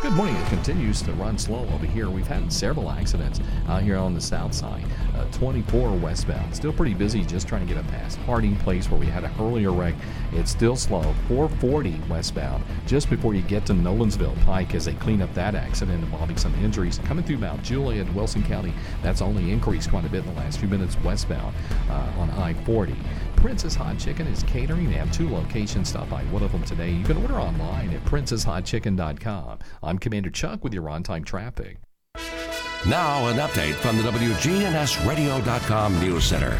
Speaker 31: Good morning. It continues to run slow over here. We've had several accidents out here on the south side. Uh, 24 westbound. Still pretty busy just trying to get up past Harding Place where we had an earlier wreck. It's still slow. 440 westbound just before you get to Nolensville Pike as they clean up that accident involving some injuries. Coming through Mount Juliet and Wilson County, that's only increased quite a bit in the last few minutes westbound uh, on I 40. Princess Hot Chicken is catering. They have two locations. Stop by one of them today. You can order online at princesshotchicken.com. I'm Commander Chuck with your on time traffic.
Speaker 1: Now, an update from the WGNSradio.com News Center.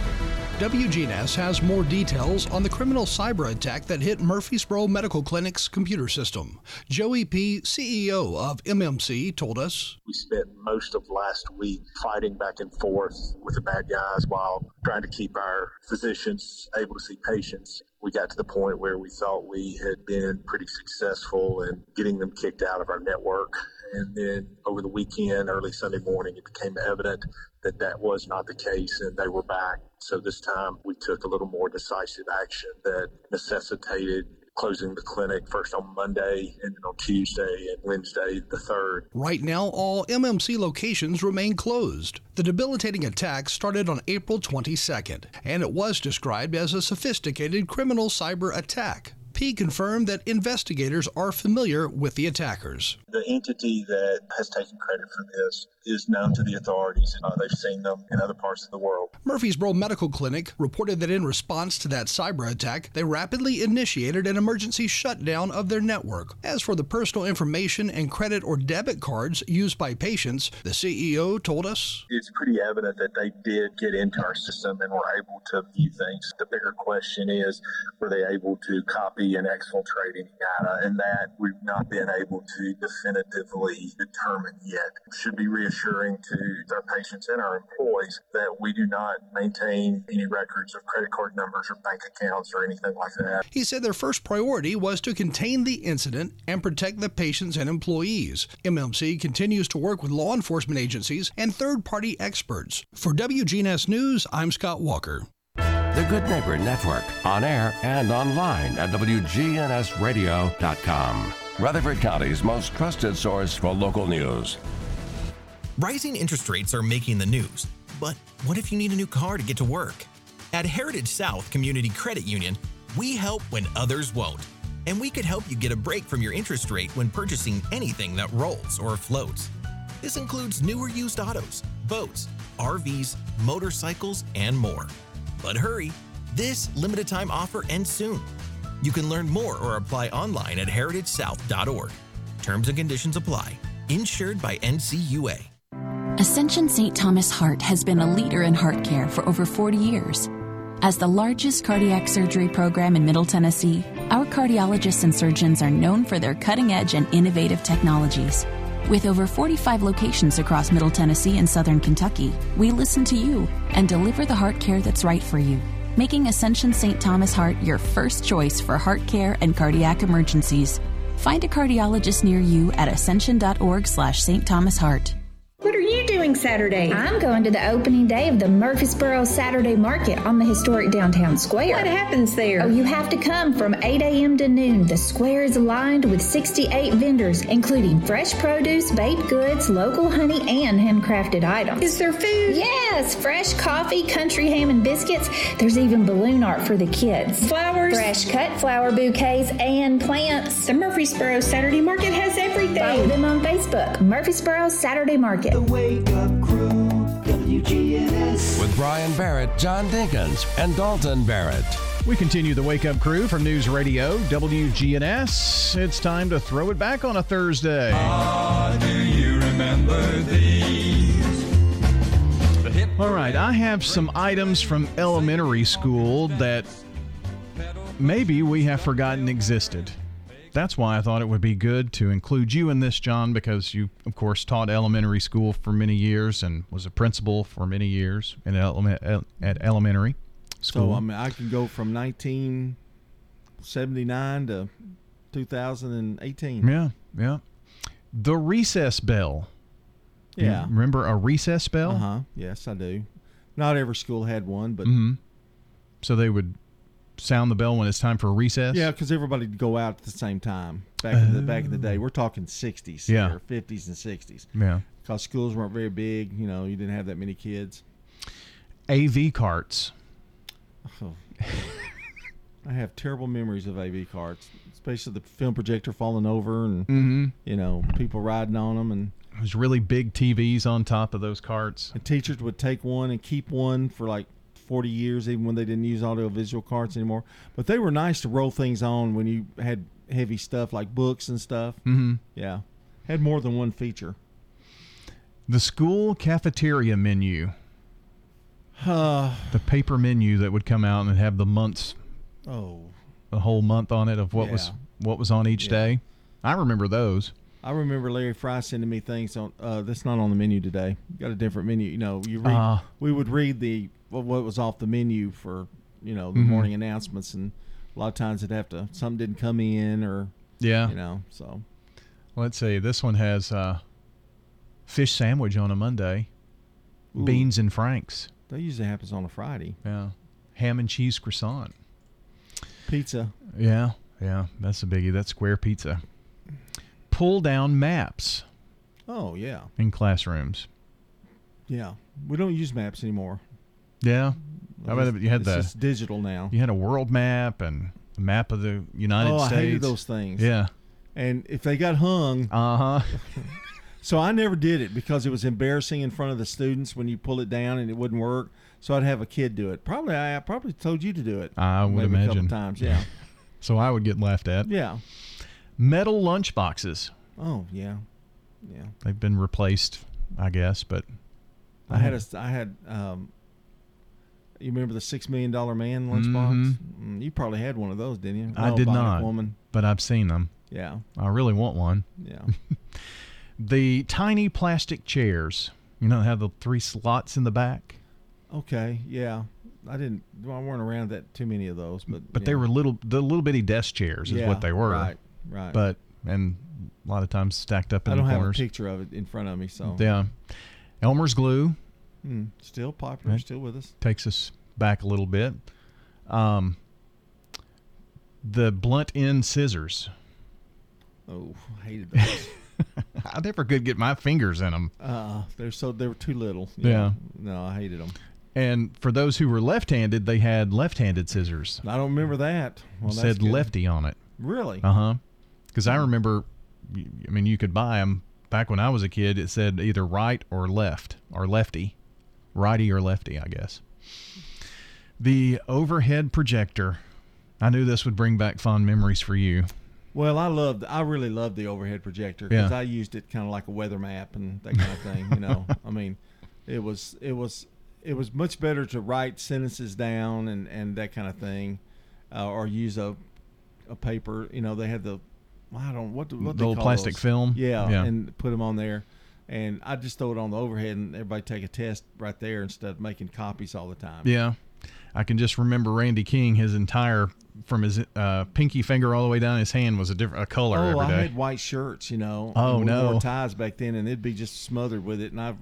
Speaker 8: WGNS has more details on the criminal cyber attack that hit Murfreesboro Medical Clinic's computer system. Joey P., CEO of MMC, told us
Speaker 58: We spent most of last week fighting back and forth with the bad guys while trying to keep our physicians able to see patients. We got to the point where we thought we had been pretty successful in getting them kicked out of our network. And then over the weekend, early Sunday morning, it became evident that that was not the case and they were back. So this time we took a little more decisive action that necessitated closing the clinic first on Monday and then on Tuesday and Wednesday the 3rd.
Speaker 8: Right now, all MMC locations remain closed. The debilitating attack started on April 22nd, and it was described as a sophisticated criminal cyber attack. P confirmed that investigators are familiar with the attackers.
Speaker 58: The entity that has taken credit for this is known to the authorities. Uh, they've seen them in other parts of the world.
Speaker 8: Murfreesboro Medical Clinic reported that in response to that cyber attack, they rapidly initiated an emergency shutdown of their network. As for the personal information and credit or debit cards used by patients, the CEO told us
Speaker 58: It's pretty evident that they did get into our system and were able to view things. The bigger question is were they able to copy and exfiltrate any data? And that we've not been able to definitively determine yet. Should be reassuring to our patients and our employees that we do not maintain any records of credit card numbers or bank accounts or anything like that.
Speaker 8: He said their first priority was to contain the incident and protect the patients and employees. MMC continues to work with law enforcement agencies and third party experts. For WGNS News, I'm Scott Walker.
Speaker 1: The Good Neighbor Network, on air and online at WGNSradio.com. Rutherford County's most trusted source for local news.
Speaker 11: Rising interest rates are making the news, but what if you need a new car to get to work? At Heritage South Community Credit Union, we help when others won't. And we could help you get a break from your interest rate when purchasing anything that rolls or floats. This includes newer used autos, boats, RVs, motorcycles, and more. But hurry, this limited time offer ends soon. You can learn more or apply online at heritagesouth.org. Terms and conditions apply. Insured by NCUA.
Speaker 37: Ascension St. Thomas Heart has been a leader in heart care for over 40 years. As the largest cardiac surgery program in Middle Tennessee, our cardiologists and surgeons are known for their cutting edge and innovative technologies. With over 45 locations across Middle Tennessee and Southern Kentucky, we listen to you and deliver the heart care that's right for you, making Ascension St. Thomas Heart your first choice for heart care and cardiac emergencies. Find a cardiologist near you at ascension.org slash St. Thomas Heart.
Speaker 93: What doing
Speaker 12: Saturday?
Speaker 10: I'm going to the opening day of the Murfreesboro Saturday Market on the historic downtown square.
Speaker 12: What happens there?
Speaker 10: Oh, you have to come from 8 a.m. to noon. The square is lined with 68 vendors, including fresh produce, baked goods, local honey, and handcrafted items.
Speaker 12: Is there food?
Speaker 10: Yes, fresh coffee, country ham, and biscuits. There's even balloon art for the kids.
Speaker 12: Flowers?
Speaker 10: Fresh cut flower bouquets and plants.
Speaker 12: The Murfreesboro Saturday Market has everything.
Speaker 10: Follow them on Facebook, Murfreesboro Saturday Market.
Speaker 23: WGNS.
Speaker 1: With Brian Barrett, John Dinkins, and Dalton Barrett.
Speaker 5: We continue the Wake Up Crew from News Radio WGNS. It's time to throw it back on a Thursday.
Speaker 94: Ah, do you remember these? The
Speaker 5: All right, I have some items from elementary school that maybe we have forgotten existed. That's why I thought it would be good to include you in this, John, because you, of course, taught elementary school for many years and was a principal for many years in element, at elementary school.
Speaker 4: So I mean, I can go from 1979 to 2018.
Speaker 5: Yeah, yeah. The recess bell. You
Speaker 4: Yeah.
Speaker 5: remember a recess bell?
Speaker 4: Uh huh. Yes, I do. Not every school had one, but
Speaker 5: hmm So they would sound the bell when it's time for recess.
Speaker 4: yeah, because everybody would go out at the same time back in the back in the day. We're talking 60s,
Speaker 5: Yeah.
Speaker 4: or 50s and 60s.
Speaker 5: Yeah.
Speaker 4: because schools weren't very big. You know, you didn't have that many kids.
Speaker 5: AV carts.
Speaker 4: Oh. I have terrible memories of AV carts, especially the film projector falling over and
Speaker 5: Mhm.
Speaker 4: you know people riding on them and.
Speaker 5: There's really big TVs on top of those carts.
Speaker 4: And teachers would take one and keep one for like 40 years, even when they didn't use audiovisual carts anymore. But they were nice to roll things on when you had heavy stuff like books and stuff.
Speaker 5: Mhm.
Speaker 4: Yeah. Had more than one feature.
Speaker 5: The school cafeteria menu.
Speaker 4: Uh,
Speaker 5: the paper menu that would come out and have the months,
Speaker 4: oh.
Speaker 5: a whole month on it of what was what was on each
Speaker 4: Yeah.
Speaker 5: day. I remember those.
Speaker 4: I remember Larry Fry sending me things on uh, that's not on the menu today. Got a different menu. You know, you read.
Speaker 5: Ah.
Speaker 4: we would read the what was off the menu for you know the
Speaker 5: Mhm.
Speaker 4: morning announcements, and a lot of times it'd have to something didn't come in or
Speaker 5: Yeah.
Speaker 4: you know so
Speaker 5: Let's see. This one has uh, fish sandwich on a Monday,
Speaker 4: Ooh.
Speaker 5: beans and franks.
Speaker 4: that usually happens on a Friday.
Speaker 5: Yeah, ham and cheese croissant.
Speaker 4: Pizza.
Speaker 5: Yeah, yeah, that's a biggie. That's square pizza. Pull down maps
Speaker 4: Oh yeah,
Speaker 5: in classrooms.
Speaker 4: yeah. We don't use maps anymore.
Speaker 5: Yeah, I bet you had
Speaker 4: it's
Speaker 5: the
Speaker 4: just digital now.
Speaker 5: you had a world map and a map of the United States.
Speaker 4: oh,
Speaker 5: States.
Speaker 4: I hated those things.
Speaker 5: Yeah.
Speaker 4: And if they got hung,
Speaker 5: uh huh.
Speaker 4: so I never did it because it was embarrassing in front of the students when you pull it down and it wouldn't work. So I'd have a kid do it. Probably I probably told you to do it.
Speaker 5: I would
Speaker 4: maybe
Speaker 5: imagine
Speaker 4: a couple times. Yeah,
Speaker 5: so I would get laughed at.
Speaker 4: yeah.
Speaker 5: Metal lunch boxes.
Speaker 4: Oh yeah, yeah.
Speaker 5: They've been replaced, I guess, but
Speaker 4: I had a I had um. You remember the six million dollar man lunchbox?
Speaker 5: Mhm.
Speaker 4: Mm, you probably had one of those, didn't you?
Speaker 5: I
Speaker 4: Oh,
Speaker 5: did not.
Speaker 4: Woman.
Speaker 5: But I've seen them.
Speaker 4: Yeah.
Speaker 5: I really want one.
Speaker 4: Yeah.
Speaker 5: the tiny plastic chairs. You know, have the three slots in the back.
Speaker 4: Okay. Yeah. I didn't. Well, I weren't around that too many of those, but
Speaker 5: But
Speaker 4: yeah.
Speaker 5: they were little, the little bitty desk chairs is
Speaker 4: Yeah,
Speaker 5: what they were.
Speaker 4: right, right.
Speaker 5: But and a lot of times stacked up in
Speaker 4: I don't have a picture of it in front of me, so
Speaker 5: Yeah. Elmer's glue
Speaker 4: Hmm, still popular,
Speaker 5: Right.
Speaker 4: still with us.
Speaker 5: takes us back a little bit. Um, the blunt end scissors.
Speaker 4: Oh, I hated those.
Speaker 5: I never could get my fingers in them.
Speaker 4: uh, they're so they were too little.
Speaker 5: Yeah.
Speaker 4: No, I hated them.
Speaker 5: And for those who were left-handed, they had left-handed scissors.
Speaker 4: I don't remember that. Well,
Speaker 5: said
Speaker 4: good.
Speaker 5: lefty on it.
Speaker 4: Really?
Speaker 5: Uh huh. Because I remember, I mean, you could buy them back when I was a kid. It said either right or left or lefty, righty or lefty, I guess. The overhead projector. I knew this would bring back fond memories for you.
Speaker 4: Well, I loved. I really loved the overhead projector because
Speaker 5: Yeah.
Speaker 4: I used it kind of like a weather map and that kind of thing. You know, I mean, it was it was it was much better to write sentences down and and that kind of thing, uh, or use a a paper. You know, they had the I don't what do- what
Speaker 5: The
Speaker 4: call
Speaker 5: plastic
Speaker 4: those.
Speaker 5: film?
Speaker 4: Yeah,
Speaker 5: Yeah.
Speaker 4: and put them on there. And I just throw it on the overhead, and everybody take a test right there instead of making copies all the time.
Speaker 5: Yeah. I can just remember Randy King, his entire, from his uh, pinky finger all the way down his hand was a different a color
Speaker 4: Oh,
Speaker 5: every
Speaker 4: I
Speaker 5: day.
Speaker 4: had white shirts, you know.
Speaker 5: Oh, no.
Speaker 4: wore ties back then, and it'd be just smothered with it. And I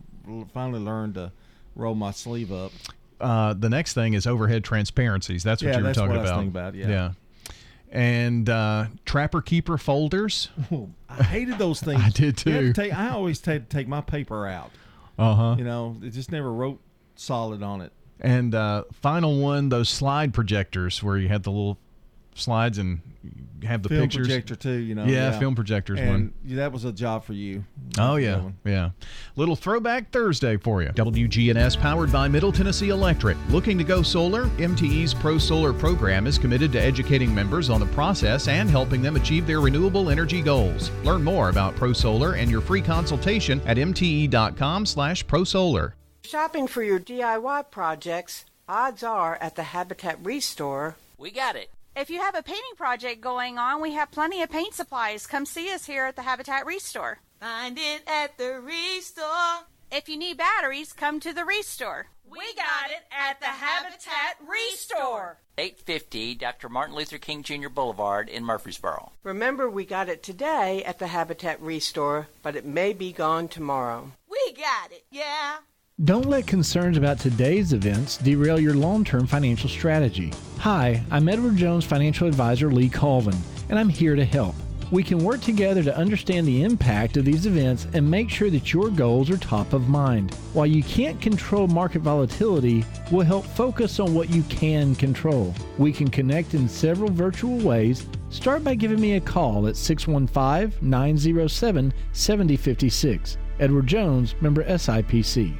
Speaker 4: finally learned to roll my sleeve up.
Speaker 5: Uh, the next thing is overhead transparencies. That's what
Speaker 4: Yeah,
Speaker 5: you were
Speaker 4: that's
Speaker 5: talking
Speaker 4: what I was thinking about, yeah.
Speaker 5: And uh, Trapper Keeper folders.
Speaker 4: I hated those things.
Speaker 5: I did too.
Speaker 4: take- I always take take my paper out.
Speaker 5: Uh huh.
Speaker 4: You know, it just never wrote solid on it.
Speaker 5: And uh, final one, those slide projectors where you had the little slides and have the
Speaker 4: film
Speaker 5: pictures.
Speaker 4: projector too. You know.
Speaker 5: Yeah, film projectors
Speaker 4: and
Speaker 5: one.
Speaker 4: that was a job for you.
Speaker 5: Oh yeah, yeah. Little throwback Thursday for you. WGNS powered by Middle Tennessee Electric. Looking to go solar? MTE's Pro Solar program is committed to educating members on the process and helping them achieve their renewable energy goals. Learn more about Pro Solar and your free consultation at mte.com/prosolar.
Speaker 95: Shopping for your DIY projects, odds are at the Habitat Restore.
Speaker 36: We got it.
Speaker 96: If you have a painting project going on, we have plenty of paint supplies. Come see us here at the Habitat Restore.
Speaker 23: Find it at the Restore.
Speaker 96: If you need batteries, come to the Restore.
Speaker 23: We got it at the Habitat Restore.
Speaker 36: 850 Dr. Martin Luther King Jr. Boulevard in Murfreesboro.
Speaker 95: Remember, we got it today at the Habitat Restore, but it may be gone tomorrow.
Speaker 23: We got it, yeah.
Speaker 97: Don't let concerns about today's events derail your long term financial strategy. Hi, I'm Edward Jones financial advisor Lee Colvin, and I'm here to help. We can work together to understand the impact of these events and make sure that your goals are top of mind. While you can't control market volatility, we'll help focus on what you can control. We can connect in several virtual ways. Start by giving me a call at 615 907 7056. Edward Jones, member SIPC.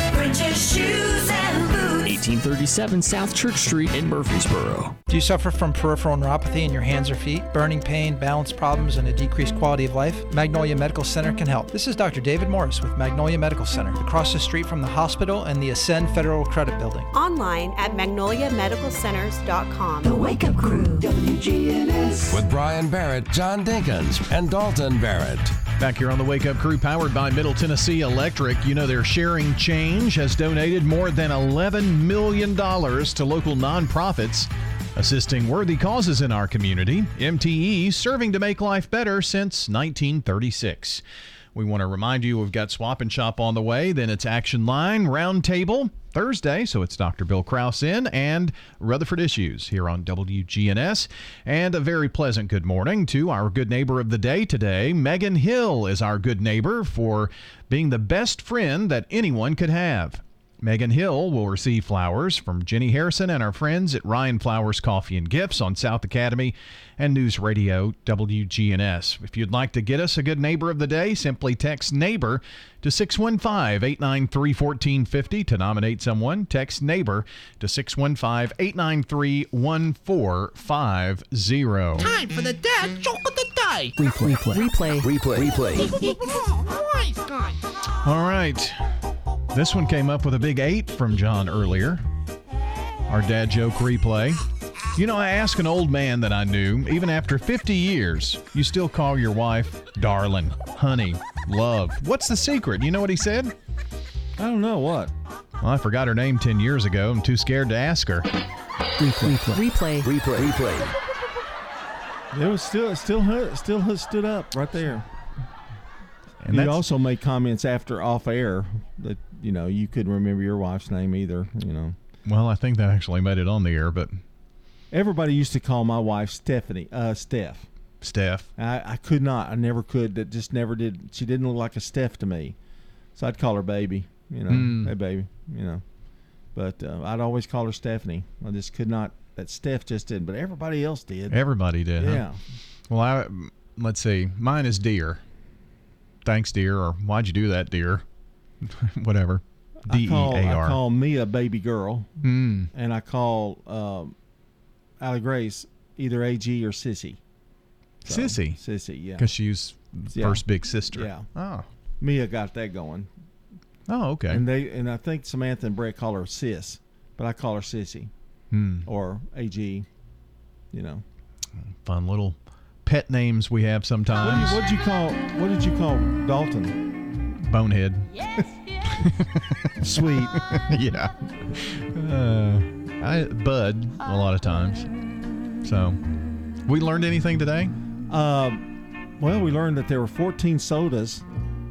Speaker 23: French's shoes and boots.
Speaker 45: 1837 South Church Street in Murfreesboro.
Speaker 98: Do you suffer from peripheral neuropathy in your hands or feet, burning pain, balance problems, and a decreased quality of life? Magnolia Medical Center can help. This is Dr. David Morris with Magnolia Medical Center, across the street from the hospital and the Ascend Federal Credit Building.
Speaker 12: Online at magnoliamedicalcenters.com.
Speaker 23: The Wake Up Crew. WGNS.
Speaker 1: With Brian Barrett, John Dinkins, and Dalton Barrett.
Speaker 5: Back here on the Wake Up Crew, powered by Middle Tennessee Electric. You know, their Sharing Change has donated more than $11 million to local nonprofits assisting worthy causes in our community. MTE serving to make life better since 1936. We want to remind you we've got Swap and Shop on the way. Then it's Action Line Roundtable Thursday. So it's Dr. Bill Kraus in and Rutherford Issues here on WGNS. And a very pleasant good morning to our good neighbor of the day today. Megan Hill is our good neighbor for being the best friend that anyone could have. Megan Hill will receive flowers from Jenny Harrison and our friends at Ryan Flowers Coffee and Gifts on South Academy and News Radio WGNS. If you'd like to get us a good neighbor of the day, simply text neighbor to 615 893 1450 to nominate someone. Text neighbor to 615 893 1450.
Speaker 23: Time for the dad joke of the day.
Speaker 45: Replay. Replay.
Speaker 23: Replay.
Speaker 45: Replay.
Speaker 5: All right. This one came up with a big eight from John earlier. Our dad joke replay. You know, I asked an old man that I knew, even after 50 years, you still call your wife darling, honey, love. What's the secret? You know what he said?
Speaker 4: I don't know what.
Speaker 5: Well, I forgot her name 10 years ago. I'm too scared to ask her.
Speaker 45: Replay. Replay.
Speaker 22: Replay. Replay.
Speaker 4: It was still it still hu- still hu- stood up right there.
Speaker 5: And
Speaker 4: And you
Speaker 5: that's-
Speaker 4: also made comments after off air that you know you couldn't remember your wife's name either. You know,
Speaker 5: Well, I think that actually made it on the air, but
Speaker 4: everybody used to call my wife Stephanie, uh, Steph.
Speaker 5: Steph.
Speaker 4: I, I could not. I never could. That just never did. She didn't look like a Steph to me, so I'd call her baby. You know,
Speaker 5: Hmm.
Speaker 4: hey baby. You know, but uh, I'd always call her Stephanie. I just could not. That Steph just didn't. but everybody else did.
Speaker 5: everybody did. huh?
Speaker 4: Yeah.
Speaker 5: Well, I let's see. Mine is dear. Thanks, dear, or why'd you do that, dear? Whatever. D
Speaker 4: I
Speaker 5: E A
Speaker 4: I
Speaker 5: R.
Speaker 4: call Mia baby girl,
Speaker 5: Hmm.
Speaker 4: and I call um, Allie Grace either AG or Sissy. So,
Speaker 5: Sissy.
Speaker 4: Sissy, yeah.
Speaker 5: Because she's
Speaker 4: Yeah.
Speaker 5: first big sister.
Speaker 4: Yeah.
Speaker 5: Oh.
Speaker 4: Mia got that going.
Speaker 5: Oh, okay.
Speaker 4: And they and I think Samantha and Brett call her Sis, but I call her Sissy.
Speaker 5: Hmm.
Speaker 4: or AG. You know,
Speaker 5: Fun little pet names we have sometimes.
Speaker 4: what did you call what did you call Dalton?
Speaker 5: Bonehead.
Speaker 4: Sweet.
Speaker 5: yeah. Uh, I, Bud, a lot of times. So, we learned anything today?
Speaker 4: Uh, well, we learned that there were 14 sodas,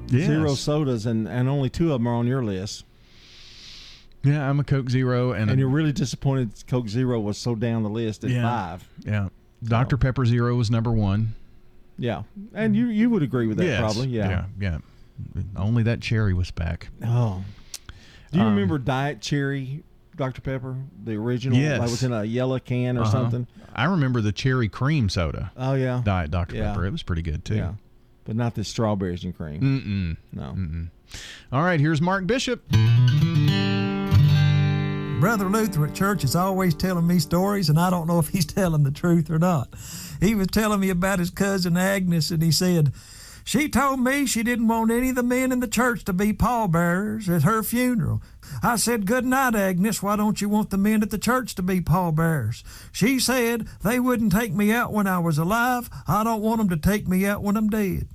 Speaker 5: Yes.
Speaker 4: zero sodas, and, and only two of them are on your list.
Speaker 5: Yeah, I'm a Coke Zero and,
Speaker 4: And
Speaker 5: a,
Speaker 4: you're really disappointed Coke Zero was so down the list at
Speaker 5: Yeah.
Speaker 4: five.
Speaker 5: yeah. Dr. Pepper Zero was number one.
Speaker 4: Yeah, and you you would agree with that
Speaker 5: Yes.
Speaker 4: probably.
Speaker 5: yeah, yeah. Only that cherry was back.
Speaker 4: Oh, do you
Speaker 5: Um,
Speaker 4: remember Diet Cherry Dr Pepper, the original?
Speaker 5: Yes.
Speaker 4: that was in a yellow can or
Speaker 5: Uh-huh.
Speaker 4: something.
Speaker 5: I remember the cherry cream soda.
Speaker 4: Oh yeah,
Speaker 5: Diet Dr.
Speaker 4: Yeah.
Speaker 5: Pepper. It was pretty good too.
Speaker 4: yeah, but not the strawberries and cream.
Speaker 5: Mm-mm.
Speaker 4: No.
Speaker 5: Mm-mm. All right, here's Mark Bishop.
Speaker 99: Brother Luther at church is always telling me stories, and I don't know if he's telling the truth or not. He was telling me about his cousin Agnes, and he said, She told me she didn't want any of the men in the church to be pallbearers at her funeral. I said, Good night, Agnes. Why don't you want the men at the church to be pallbearers? She said, They wouldn't take me out when I was alive. I don't want them to take me out when I'm dead.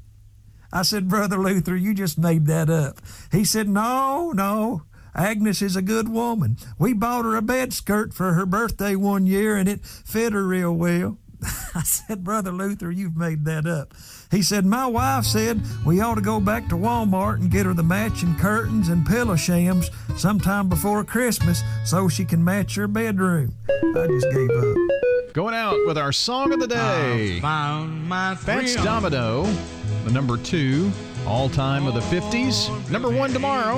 Speaker 99: I said, Brother Luther, you just made that up. He said, No, no. Agnes is a good woman. We bought her a bed skirt for her birthday one year and it fit her real well. I said, Brother Luther, you've made that up. He said, My wife said we ought to go back to Walmart and get her the matching curtains and pillow shams sometime before Christmas so she can match her bedroom. I just gave up.
Speaker 5: Going out with our song of the day.
Speaker 99: found my
Speaker 5: Fats
Speaker 99: thrill.
Speaker 5: Domino, the number two all time of the 50s. Number one tomorrow.